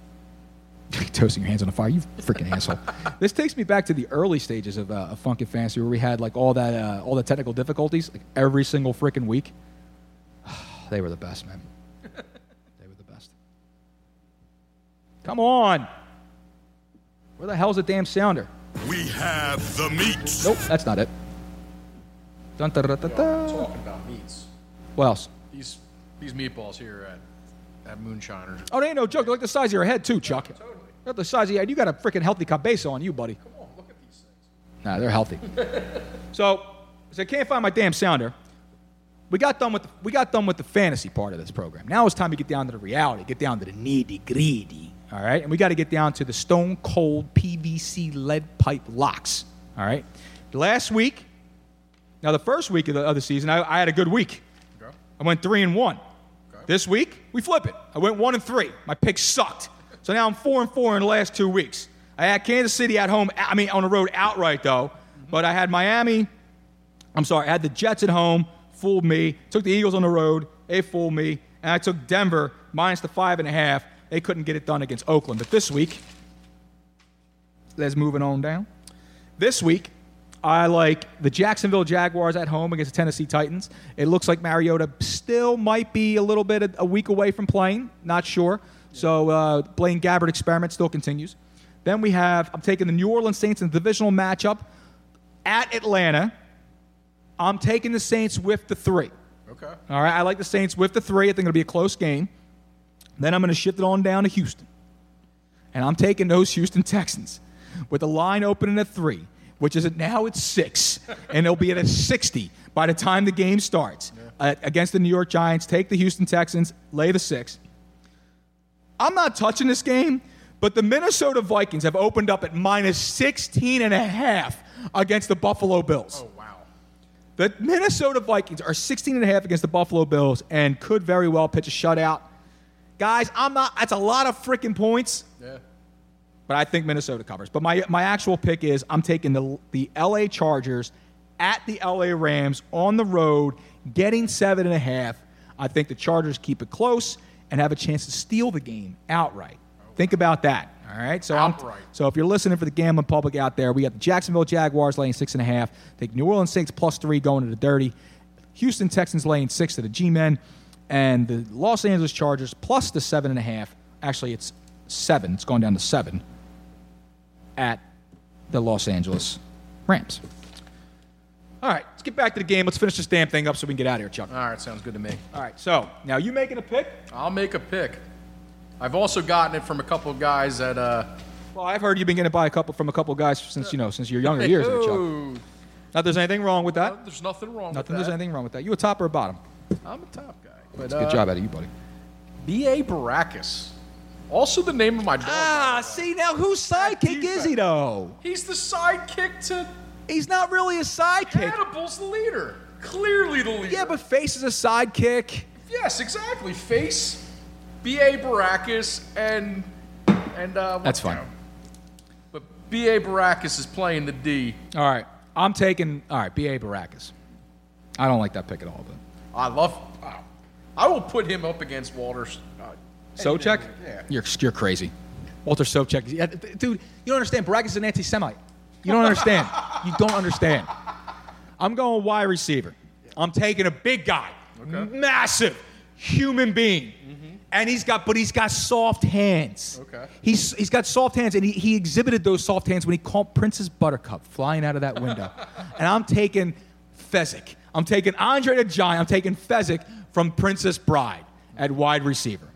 toasting your hands on the fire, you freaking asshole. This takes me back to the early stages of, uh, of Funk and Fantasy, where we had like all that, uh, all the technical difficulties, like every single freaking week. they were the best, man. they were the best. Come on. Where the hell's the damn sounder? We have the meat. Nope, that's not it. Dun, da, da, da, da. Talking about meats. What else? These these meatballs here at at Moonshiners. Oh, they ain't no joke. Look at the size of your head, too, Chuck. Totally. Look the size of your head. You got a freaking healthy cabeza on you, buddy. Come on, look at these things. Nah, they're healthy. so, so I can't find my damn sounder. We got done with the, we got done with the fantasy part of this program. Now it's time to get down to the reality, get down to the nitty gritty. All right, and we got to get down to the stone cold PVC lead pipe locks. All right. Last week, now the first week of the, of the season, I, I had a good week. I went three and one. This week, we flip it. I went one and three. My picks sucked. So now I'm four and four in the last two weeks. I had Kansas City at home, I mean, on the road outright, though. But I had Miami, I'm sorry, I had the Jets at home, fooled me. Took the Eagles on the road, they fooled me. And I took Denver minus the five and a half. They couldn't get it done against Oakland. But this week, let's moving on down. This week, I like the Jacksonville Jaguars at home against the Tennessee Titans. It looks like Mariota still might be a little bit a week away from playing. Not sure. So uh, Blaine Gabbert experiment still continues. Then we have I'm taking the New Orleans Saints in the divisional matchup at Atlanta. I'm taking the Saints with the three. Okay. All right, I like the Saints with the three. I think it'll be a close game. Then I'm going to shift it on down to Houston. And I'm taking those Houston Texans with the line opening at three, which is at now at six, and it'll be at a 60 by the time the game starts uh, against the New York Giants. Take the Houston Texans, lay the six. I'm not touching this game, but the Minnesota Vikings have opened up at minus 16 and a half against the Buffalo Bills. Oh wow. The Minnesota Vikings are 16 and a half against the Buffalo Bills and could very well pitch a shutout. Guys, I'm not that's a lot of freaking points, Yeah. but I think Minnesota covers. But my my actual pick is I'm taking the the LA Chargers at the LA Rams on the road, getting seven and a half. I think the Chargers keep it close and have a chance to steal the game outright. Think about that. All right. So I'm, so if you're listening for the gambling public out there, we got the Jacksonville Jaguars laying six and a half. Take New Orleans Saints plus three going to the dirty. Houston Texans laying six to the G-men, and the Los Angeles Chargers plus the seven and a half. Actually, it's seven. It's going down to seven at the Los Angeles Rams. All right, let's get back to the game. Let's finish this damn thing up so we can get out of here, Chuck. All right, sounds good to me. All right, so now you making a pick? I'll make a pick. I've also gotten it from a couple of guys that uh Well, I've heard you've been getting it by a couple from a couple of guys since you know since your younger years, there, Chuck. Not there's anything wrong with that. There's nothing wrong Nothing. There's anything wrong with that. You a top or a bottom? I'm a top guy. But, That's a good uh, job out of you, buddy. B.A. Baracus Also, the name of my dog. Ah, see now whose sidekick is he though? He's the sidekick to. He's not really a sidekick. Hannibal's the leader. Clearly the leader. Yeah, but Face is a sidekick. Yes, exactly. Face, B.A. Baracus, and. and uh, That's fine. But B.A. Baracus is playing the D. All right, I'm taking. All right, B.A. Baracus. I don't like that pick at all, but I love. uh, I will put him up against Walter's. Uh, Sobchak? Yeah. You're you're crazy. Walter Sobchak, yeah, dude. You don't understand. Baracus is an anti-Semite. You don't understand. you don't understand. I'm going wide receiver. I'm taking a big guy, massive human being, mm-hmm. and he's got, but he's got soft hands. Okay. He's he's got soft hands, and he, he exhibited those soft hands when he caught Princess Buttercup flying out of that window. and I'm taking Fezzik. I'm taking Andre the Giant. I'm taking Fezzik from Princess Bride at wide receiver.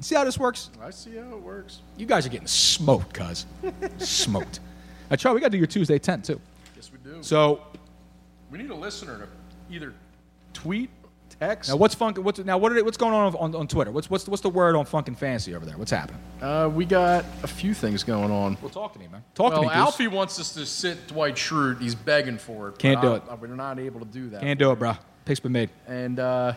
See how this works? I see how it works. You guys are getting smoked, cuz. smoked. Uh, Charlie, we got to do your Tuesday 10 too. Yes, we do. So we need a listener to either tweet, text. now, what's funk? What's now? What are they, what's going on, on on Twitter? What's what's what's the word on Funk and Fantasy over there? What's happening? Uh, we got a few things going on. Well, talk to me, man. Talk well, to me. Goose. Alfie wants us to sit Dwight Schrute. He's begging for it. Can't do I- it. I- We're not able to do that. Can't do it, bro. Pick's been made. And uh,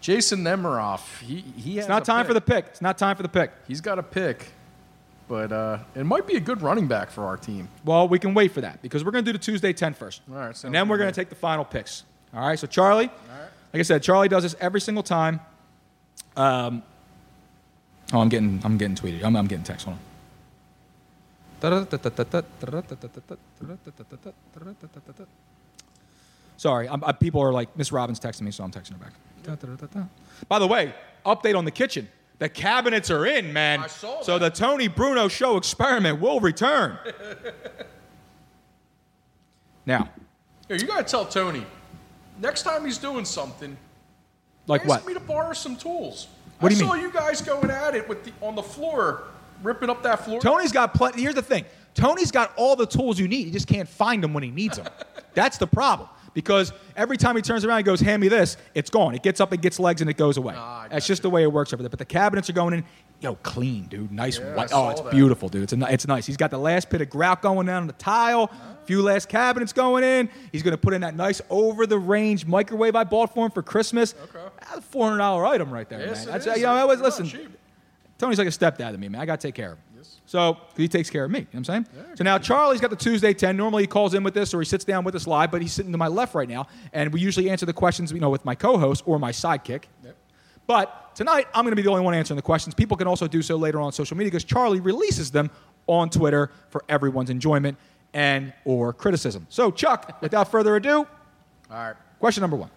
Jason Nemiroff, he he has It's not a time for the pick. pick. It's not time for the pick. He's got a pick, but uh, it might be a good running back for our team. Well, we can wait for that because we're going to do the Tuesday 10 first. All right, sounds and then we're going to take the final picks. All right, so Charlie, like I said, Charlie does this every single time. Um, oh, I'm getting, I'm getting tweeted. I'm, I'm getting text. Hold on. Sorry, I'm, I, people are like, Miss Robbins texting me, so I'm texting her back. By the way, update on the kitchen. The cabinets are in, man. I saw so the Tony Bruno show experiment will return. now, you gotta tell Tony. Next time he's doing something, like ask what? me to borrow some tools. What I do you saw mean? you guys going at it with the on the floor, ripping up that floor. Tony's got plenty. Here's the thing Tony's got all the tools you need. He just can't find them when he needs them. That's the problem. Because every time he turns around he goes, hand me this, it's gone. It gets up, it gets legs, and it goes away. That's just the way it works over there. But the cabinets are going in, yo, clean, dude. Nice Yeah, white. Oh, it's that. beautiful, dude. It's, a, it's nice. He's got the last bit of grout going down on the tile, a few last cabinets going in. He's going to put in that nice over the range microwave I bought for him for Christmas. Okay. That's a $400 item right there, Yes, man. That's, is. you know, I was, listen. Tony's like a stepdad to me, man. I got to take care of him. So he takes care of me. You know what I'm saying? so now Charlie's got the Tuesday 10. Normally he calls in with this or he sits down with us live, but he's sitting to my left right now. And we usually answer the questions, you know, with my co-host or my sidekick. But tonight I'm going to be the only one answering the questions. People can also do so later on social media because Charlie releases them on Twitter for everyone's enjoyment and or criticism. So Chuck, without further ado, All right. question number one.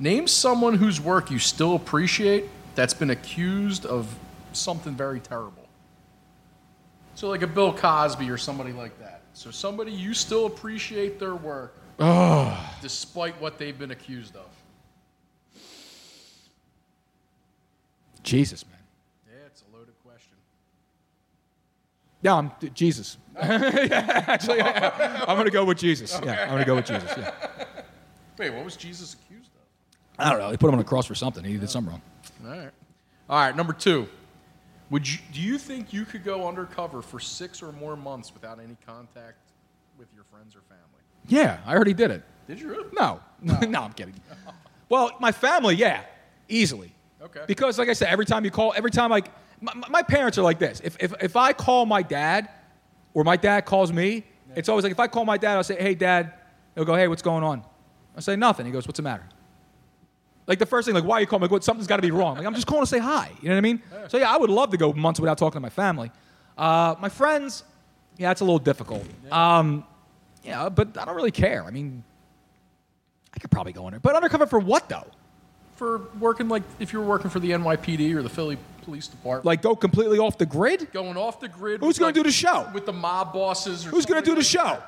Name someone whose work you still appreciate that's been accused of something very terrible. So, like a Bill Cosby or somebody like that. So, somebody you still appreciate their work Oh, despite what they've been accused of. Jesus, man. Yeah, it's a loaded question. Yeah, I'm Jesus. Yeah, actually, yeah, I'm going to go with Jesus. Yeah, I'm going to go with Jesus. Yeah. Wait, what was Jesus accused of? I don't know. They put him on a cross for something. He did something wrong. All right. All right, number two. Would you, do you think you could go undercover for six or more months without any contact with your friends or family? Yeah, I already did it. Did you really? No, no, I'm kidding. Well, my family, yeah, easily. Okay. Because, like I said, every time you call, every time, like, my, my parents are like this. If, if, if I call my dad or my dad calls me, it's always like, if I call my dad, I'll say, hey, dad, he'll go, hey, what's going on? I say, nothing. He goes, what's the matter? Like the first thing, like, why are you calling me? Like, Something's got to be wrong. Like, I'm just calling to say hi. You know what I mean? So, yeah, I would love to go months without talking to my family. Uh, my friends, yeah, it's a little difficult. Um, yeah, but I don't really care. I mean, I could probably go under. But undercover for what, though? For working, like, if you were working for the NYPD or the Philly Police Department. Like, go completely off the grid? Going off the grid. Who's with, gonna like, do the show? With the mob bosses or Who's going to do the show?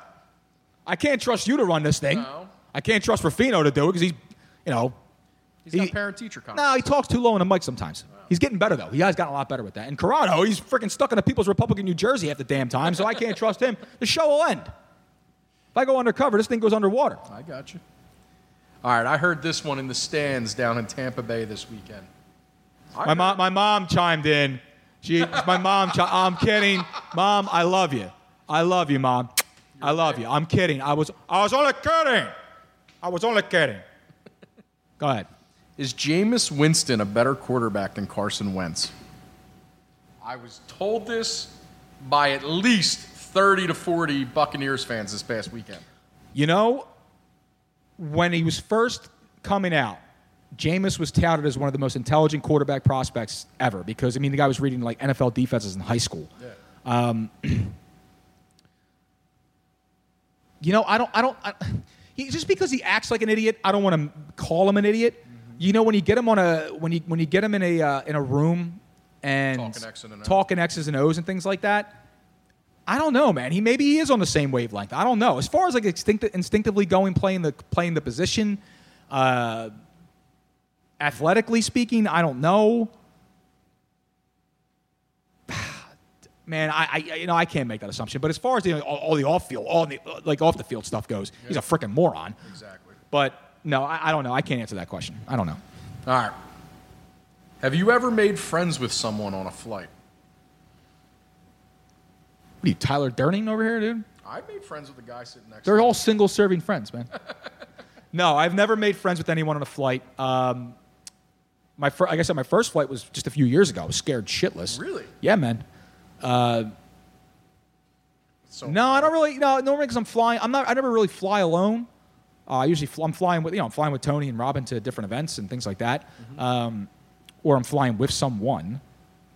I can't trust you to run this thing. No. I can't trust Rufino to do it because he's, you know, He's got parent teacher contact. no, he talks too low on the mic sometimes. He's getting better though. He has gotten a lot better with that. And Corrado, he's freaking stuck in the People's Republic of New Jersey half the damn time, so I can't trust him. The show will end. If I go undercover, this thing goes underwater. I got you. All right, I heard this one in the stands down in Tampa Bay this weekend. I My mom, my mom chimed in. She, my mom. chi- I'm kidding, mom. I love you. I love you, mom. I love you. I'm kidding. I was. I was only kidding. I was only kidding. Go ahead. Is Jameis Winston a better quarterback than Carson Wentz? I was told this by at least 30 to 40 Buccaneers fans this past weekend. You know, when he was first coming out, Jameis was touted as one of the most intelligent quarterback prospects ever because I mean the guy was reading like NFL defenses in high school. Um, you know, I don't, I don't, I, he, just because he acts like an idiot, I don't want to call him an idiot. You know, when you get him on a when you when you get him in a uh, in a room and Talking X and talking X's and O's and things like that. I don't know, man. He maybe he is on the same wavelength. I don't know. As far as like instinct, instinctively going playing the playing the position, uh, athletically speaking, I don't know. Man, I, I you know I can't make that assumption. But as far as the, all, all the off field, all the like off the field stuff goes, he's a freaking moron. Exactly. But no, I, I don't know. I can't answer that question. I don't know. All right. Have you ever made friends with someone on a flight? What are you, Tyler Durden over here, dude? I made friends with the guy sitting next to me. They're to me. all single serving friends, man. no, I've never made friends with anyone on a flight. Um, my fir- like I said, my first flight was just a few years ago. I was scared shitless. Really? Yeah, man. Uh, no, I don't really. No, normally because I'm flying. I'm not. I never really fly alone. Uh, I usually fl- I'm flying with you know I'm flying with Tony and Robin to different events and things like that, um, or I'm flying with someone,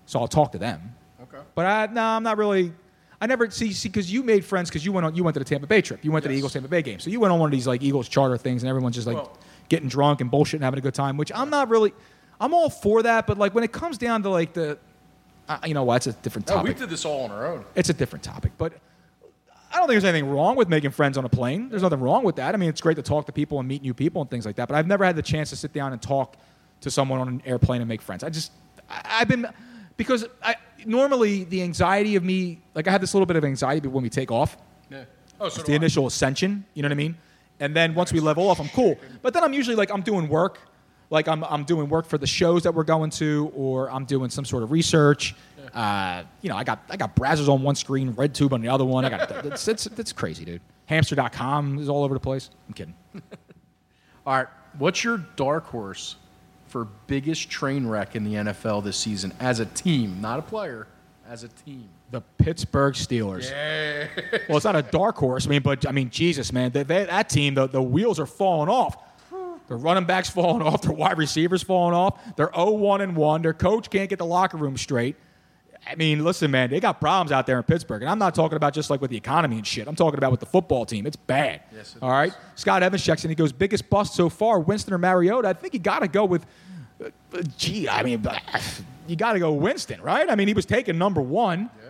so I'll talk to them. Okay. But I, no, I'm not really. I never see see because you made friends because you went on you went to the Tampa Bay trip. You went to the Eagles Tampa Bay game, so you went on one of these like Eagles charter things, and everyone's just like Well- getting drunk and bullshit and having a good time. Which I'm not really. I'm all for that, but like when it comes down to like the, uh, you know what? It's a different No, we did this all on our own. It's a different topic, but I don't think there's anything wrong with making friends on a plane. There's nothing wrong with that. I mean, it's great to talk to people and meet new people and things like that. But I've never had the chance to sit down and talk to someone on an airplane and make friends. I just, I, I've been, because I normally the anxiety of me, like I have this little bit of anxiety when we take off. Yeah. Oh, so It's do the I. initial ascension. You know what I mean? And then once we level off, I'm cool. But then I'm usually like I'm doing work, like I'm I'm doing work for the shows that we're going to, or I'm doing some sort of research. Uh, you know, I got I got Brazzers on one screen, RedTube on the other one. I got it's it's, it's crazy, dude. Hamster.com is all over the place. I'm kidding. All right. What's your dark horse for biggest train wreck in the NFL this season as a team, not a player, as a team? The Pittsburgh Steelers. Yeah. Well, it's not a dark horse. I mean, but I mean, Jesus, man, they, they, that team, the, the wheels are falling off. Their running backs falling off. Their wide receivers falling off. They're 0-1 and one. Their coach can't get the locker room straight. I mean, listen, man, they got problems out there in Pittsburgh, and I'm not talking about just like with the economy and shit. I'm talking about with the football team. It's bad. Yes, it All right. Scott Evans checks in. He goes, biggest bust so far, Winston or Mariota. I think you got to go with. uh, uh, Gee, I mean, you got to go Winston, right? I mean, he was taking number one. Yeah.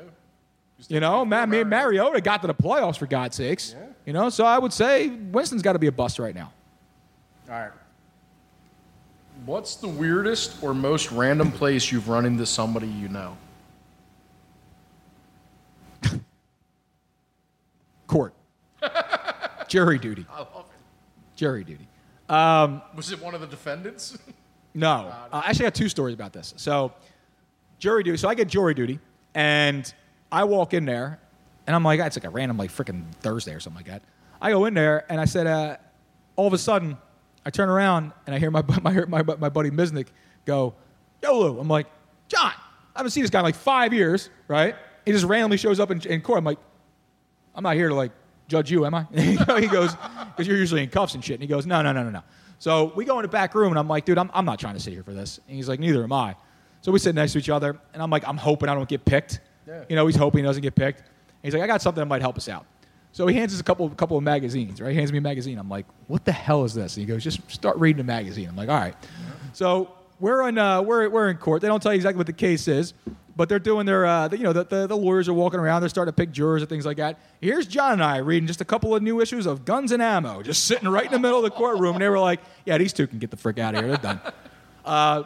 You know, Ma- Ma- Mariota got to the playoffs for God's sakes. Yeah. You know, so I would say Winston's got to be a bust right now. All right. What's the weirdest or most random place you've run into somebody you know? Court, jury duty, I love it. jury duty. Um, Was it one of the defendants? No. Uh, actually, I got two stories about this. So, jury duty. So I get jury duty, and I walk in there, and I'm like, it's like a random, like freaking Thursday or something like that. I go in there, and I said, uh, all of a sudden, I turn around, and I hear my my my, my buddy Misnick go, "Yolo." I'm like, John, I haven't seen this guy in like five years, right? He just randomly shows up in, in court. I'm like, I'm not here to like judge you, am I? he goes, because you're usually in cuffs and shit. And he goes, no, no, no, no, no. So we go in the back room, and I'm like, dude, I'm, I'm not trying to sit here for this. And he's like, neither am I. So we sit next to each other, and I'm like, I'm hoping I don't get picked. Yeah. You know, he's hoping he doesn't get picked. And he's like, I got something that might help us out. So he hands us a couple, couple of magazines, right? He hands me a magazine. I'm like, what the hell is this? And he goes, just start reading the magazine. I'm like, all right. So we're in, uh, we're, we're in court. They don't tell you exactly what the case is, but they're doing their, uh, the, you know, the, the, the lawyers are walking around. They're starting to pick jurors and things like that. Here's John and I reading just a couple of new issues of Guns and Ammo, just sitting right in the middle of the courtroom. And they were like, yeah, these two can get the frick out of here. They're done. Uh,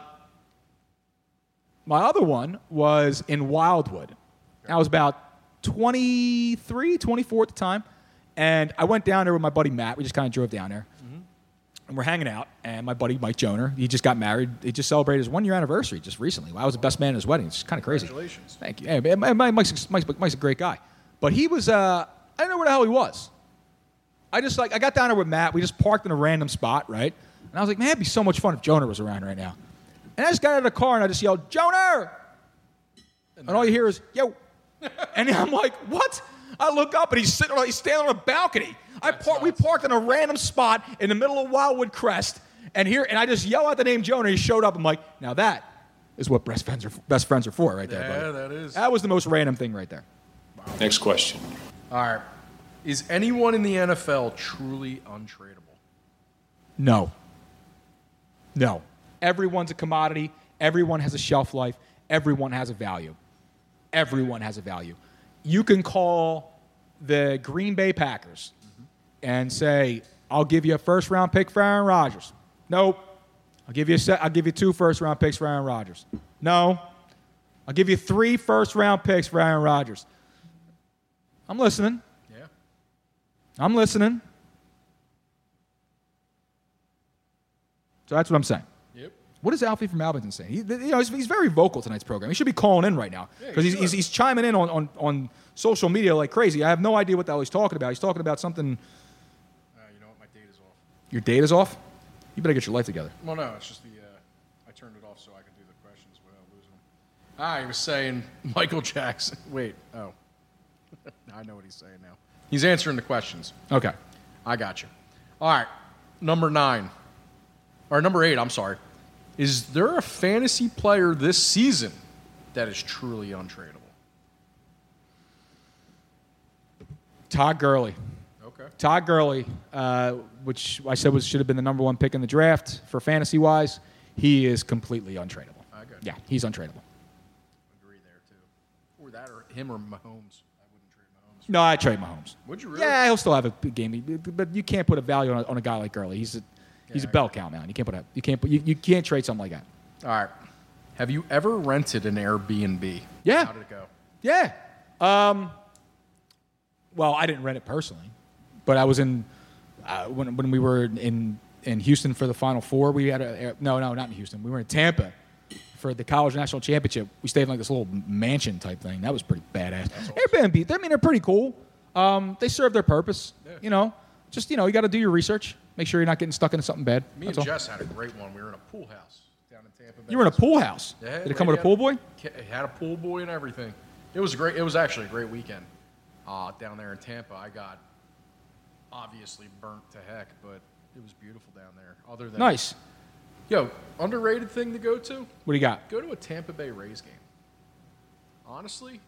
my other one was in Wildwood. I was about 23, 24 at the time. And I went down there with my buddy Matt. We just kind of drove down there. And we're hanging out, and my buddy Mike Joner, he just got married. He just celebrated his one year anniversary just recently. I was the best man at his wedding. It's kind of crazy. Congratulations. Thank you. Hey, Mike's, Mike's, Mike's a great guy, but he was. Uh, I don't know where the hell he was. I just like I got down there with Matt. We just parked in a random spot, right? And I was like, man, it'd be so much fun if Joner was around right now. And I just got out of the car and I just yelled, Joner! And all you hear is, yo. and I'm like, what? I look up and he's sitting he's standing on a balcony. I par- we parked in a random spot in the middle of Wildwood Crest, and here, and I just yell out the name Joner. He showed up. I'm like, now that is what best friends are, best friends are for, right there. Yeah, buddy. that is. That was the most random thing right there. Next question. All right. Is anyone in the NFL truly untradeable? No. No. Everyone's a commodity. Everyone has a shelf life. Everyone has a value. Everyone has a value. You can call the Green Bay Packers and say, "I'll give you a first round pick for Aaron Rodgers." Nope. I'll give you a set. I'll give you two first round picks for Aaron Rodgers. No. I'll give you three first round picks for Aaron Rodgers. I'm listening. Yeah. I'm listening. So that's what I'm saying. What is Alfie from Abington saying? He, you know, he's, he's very vocal tonight's program. He should be calling in right now Yeah, because he he's, he's, he's chiming in on, on, on social media like crazy. I have no idea what the hell he's talking about. He's talking about something. Uh, you know what? My data's off. Your data's off. You better get your life together. Well, no, it's just the. Uh, I turned it off so I could do the questions without losing them. Ah, he was saying Michael Jackson. Wait. Oh. I know what he's saying now. He's answering the questions. Okay. I got you. All right. Number nine. Or number eight, I'm sorry. Is there a fantasy player this season that is truly untradeable? Todd Gurley. Okay. Todd Gurley, uh, which I said was should have been the number one pick in the draft for fantasy wise, he is completely untradeable. I got Yeah, he's untradeable. Agree there, too. Or that, or him or Mahomes. I wouldn't trade Mahomes. No, I trade Mahomes. Would you really? Yeah, he'll still have a big game, but you can't put a value on a, on a guy like Gurley. He's a he's a bell cow man. You can't put a you can't put you, you can't trade something like that. All right. Have you ever rented an Airbnb? Yeah. How did it go? Yeah. Um, well, I didn't rent it personally, but I was in uh, when when we were in in Houston for the Final Four. We had a no, no, not in Houston. We were in Tampa for the college national championship. We stayed in like this little mansion type thing. That was pretty badass. Airbnb, I mean, they're pretty cool. Um, they serve their purpose. You know, just you know, you got to do your research. Make sure you're not getting stuck into something bad. Me That's and all. Jess had a great one. We were in a pool house down in Tampa Bay. You were in a pool house. Yeah, Did it come with a pool boy? had- It had a pool boy and everything. It was great. It was actually a great weekend uh, down there in Tampa. I got obviously burnt to heck, but it was beautiful down there. Other than Nice. yo, underrated thing to go to. What do you got? Go to a Tampa Bay Rays game. Honestly,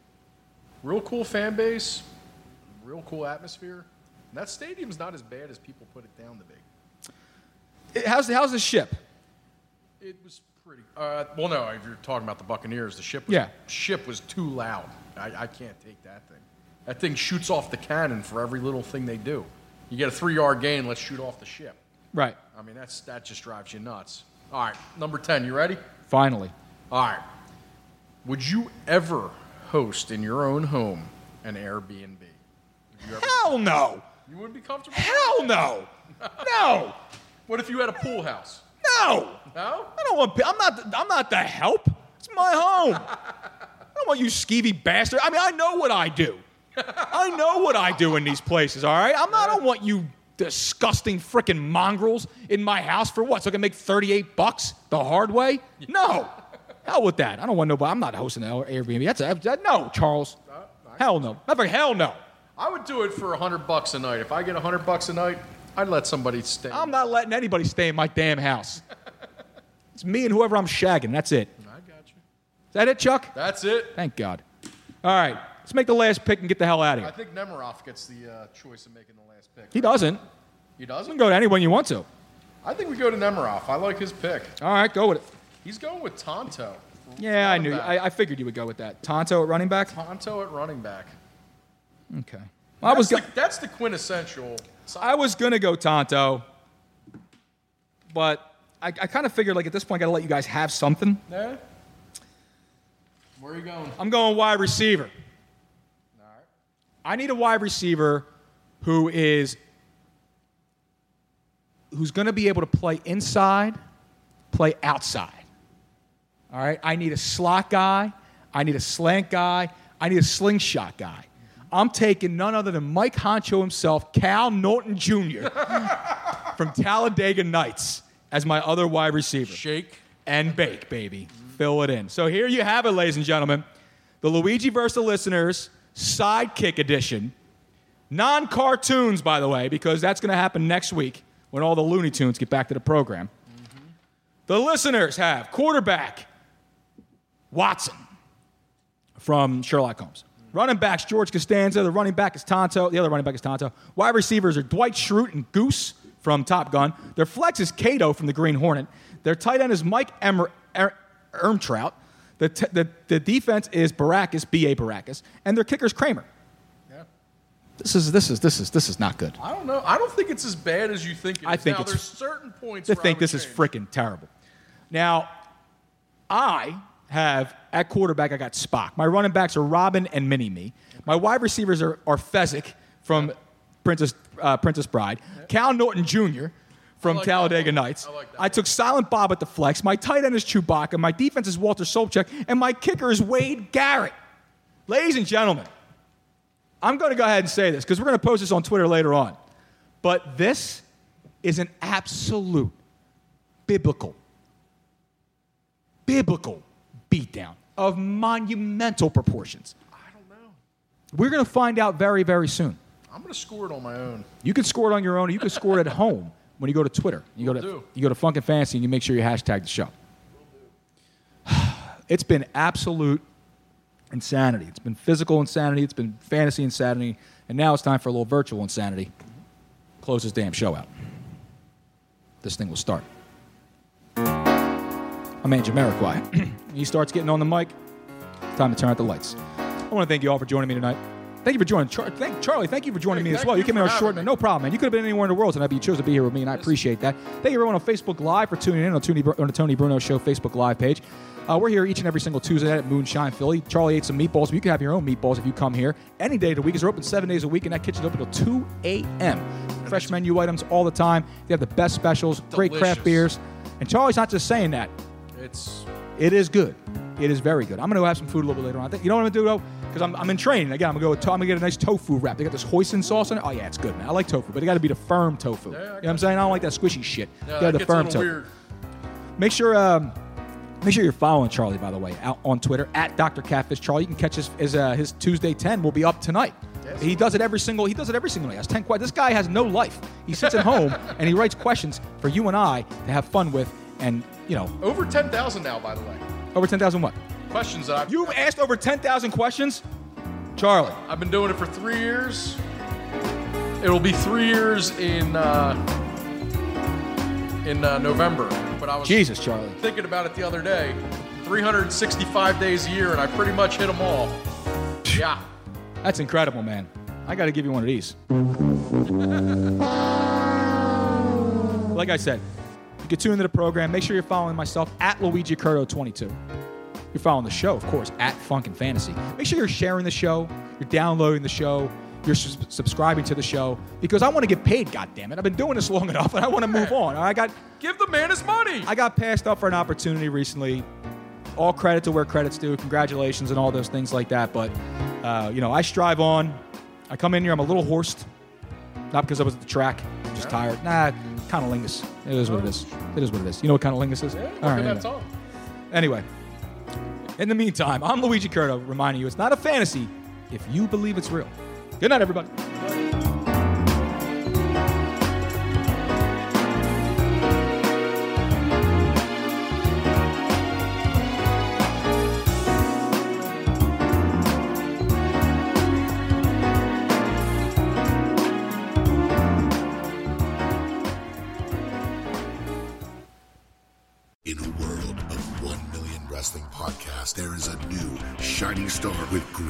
real cool fan base, real cool atmosphere. That stadium's not as bad as people put it down to be. It- How's the, how's the ship? It was pretty. Uh, well, no, if you're talking about the Buccaneers, the ship was, Yeah. ship was too loud. I, I can't take that thing. That thing shoots off the cannon for every little thing they do. You get a three yard gain, let's shoot off the ship. Right. I mean, that's that just drives you nuts. All right, number 10, you ready? Finally. All right. Would you ever host in your own home an Airbnb? Would you ever- Hell no. You wouldn't be comfortable? Hell no. No. What if you had a pool house? No. No? I don't want. I'm not. I'm not the help. It's my home. I don't want you skeevy bastard. I mean, I know what I do. I know what I do in these places. All right. I'm not. I don't want you disgusting freaking mongrels in my house for what? So I can make 38 bucks the hard way? No. Hell with that. I don't want nobody. I'm not hosting an Airbnb. That's a, that, no, Charles. Hell no. Matter hell no. I would do it for a hundred bucks a night. If I get a hundred bucks a night, I'd let somebody stay. I'm not letting anybody stay in my damn house. It's me and whoever I'm shagging. That's it. I got you. Is that it, Chuck? That's it. Thank God. All right, let's make the last pick and get the hell out of here. I here. think Nemiroff gets the uh, choice of making the last pick. He doesn't. He You doesn't. can go to anyone you want to. I think we go to Nemiroff. I like his pick. All right, go with it. He's going with Tonto. Yeah, I knew. I, I figured you would go with that. Tonto at running back. Tonto at running back. Okay. I was. That's Go- the, that's the quintessential. I was gonna go Tonto, but I, I kind of figured like at this point I got to let you guys have something. Yeah. Where are you going? I'm going wide receiver. I need a wide receiver who is who's going to be able to play inside, play outside. All right? I need a slot guy. I need a slant guy. I need a slingshot guy. I'm taking none other than Mike Honcho himself, Cal Naughton Jr. from Talladega Nights as my other wide receiver. Shake and bake, baby. Fill it in. So here you have it, ladies and gentlemen. The Luigi versus the listeners sidekick edition. Non cartoons, by the way, because that's going to happen next week when all the Looney Tunes get back to the program. Mm-hmm. The listeners have quarterback Watson from Sherlock Holmes. Running backs George Costanza. The running back is Tonto. The other running back is Tonto. Wide receivers are Dwight Schrute and Goose from Top Gun. Their flex is Kato from the Green Hornet. Their tight end is Mike Emer- er- Ermtrout. The, t- the, the defense is Baracus, B.A. Baracus. And their kicker is Kramer. Yeah. This is, this, is, this, is, this is not good. I don't know. I don't think it's as bad as you think it is. I think now, it's- there's certain points to where I think would this is freaking terrible. Now, I have at quarterback, I got Spock. My running backs are Robin and Mini Me. My wide receivers are, are Fezzik from Princess, uh, Princess Bride. Cal Naughton Jr. from Talladega Nights. I, took Silent Bob at the flex. My tight end is Chewbacca. My defense is Walter Sobchak. And my kicker is Wade Garrett. Ladies and gentlemen, I'm going to go ahead and say this because we're going to post this on Twitter later on. But this is an absolute biblical, biblical beatdown of monumental proportions. I don't know. We're going to find out very, very soon. I'm going to score it on my own. You can score it on your own. or You can score it at home when you go to Twitter. You go to do. you go to Funk and Fantasy and you make sure you hashtag the show. It's been absolute insanity. It's been physical insanity. It's been fantasy insanity, and now it's time for a little virtual insanity. Close this damn show out. This thing will start. My man Jamiroquai. he starts getting on the mic. It's time to turn out the lights. I want to thank you all for joining me tonight. Thank you for joining. Char- thank, Charlie, thank you for joining Hey, me as well. You you came in on short. having No problem, man. You could have been anywhere in the world tonight, but you chose to be here with me, and I appreciate that. Thank you, everyone on Facebook Live for tuning in on, Tony, on the Tony Bruno Show Facebook Live page. Uh, we're here each and every single Tuesday at Moonshine Philly. Charlie ate some meatballs, but you can have your own meatballs if you come here any day of the week. We're open seven days a week, and that kitchen's open until 2 a.m. Fresh menu items all the time. They have the best specials, great craft beers. And Charlie's not just saying that. It's It is good. It is very good. I'm going to go have some food a little bit later on. I think, you know what I'm to do, though? Because I'm, I'm in training. Again, I'm going to go to- I'm to get a nice tofu wrap. They got this hoisin sauce in it. Oh, yeah, it's good, man. I like tofu, but it got to be the firm tofu. you know what I'm saying? I don't like that squishy shit. yeah, that the firm tofu. weird. Make sure, um, make sure you're following Charlie, by the way, out on Twitter at Dr. Catfish Charlie. You can catch his his, uh, his Tuesday 10 will be up tonight. Yes. He does it every single. He does it every single night. He has 10 questions. This guy has no life. He sits at home and he writes questions for you and I to have fun with, and you know, Over 10,000 now, by the way. over 10,000 what? Questions that I've, You've asked over 10,000 questions, Charlie. I've been doing it for three years. It'll be three years in uh, in uh, November. But I was Jesus, Charlie. thinking about it the other day. 365 days a year, and I pretty much hit them all. Yeah. That's incredible, man. I got to give you one of these. like I said, you can tune into the program. Make sure you're following myself at Luigi Curto 22. You're following the show, of course, at Funk and Fantasy. Make sure you're sharing the show, you're downloading the show, you're subscribing to the show because I want to get paid. God damn it! I've been doing this long enough, and I want to move on. I got Give the man his money. I got passed up for an opportunity recently. All credit to where credit's due. Congratulations and all those things like that. But uh, you know, I strive on. I come in here. I'm a little horsed, not because I was at the track, I'm just tired. Nah, kind of lingus. It is what it is. It is what it is. You know what kind of lingus is? Yeah, All right. Anyway, in the meantime, I'm Luigi Curto reminding you it's not a fantasy if you believe it's real. Good night, everybody.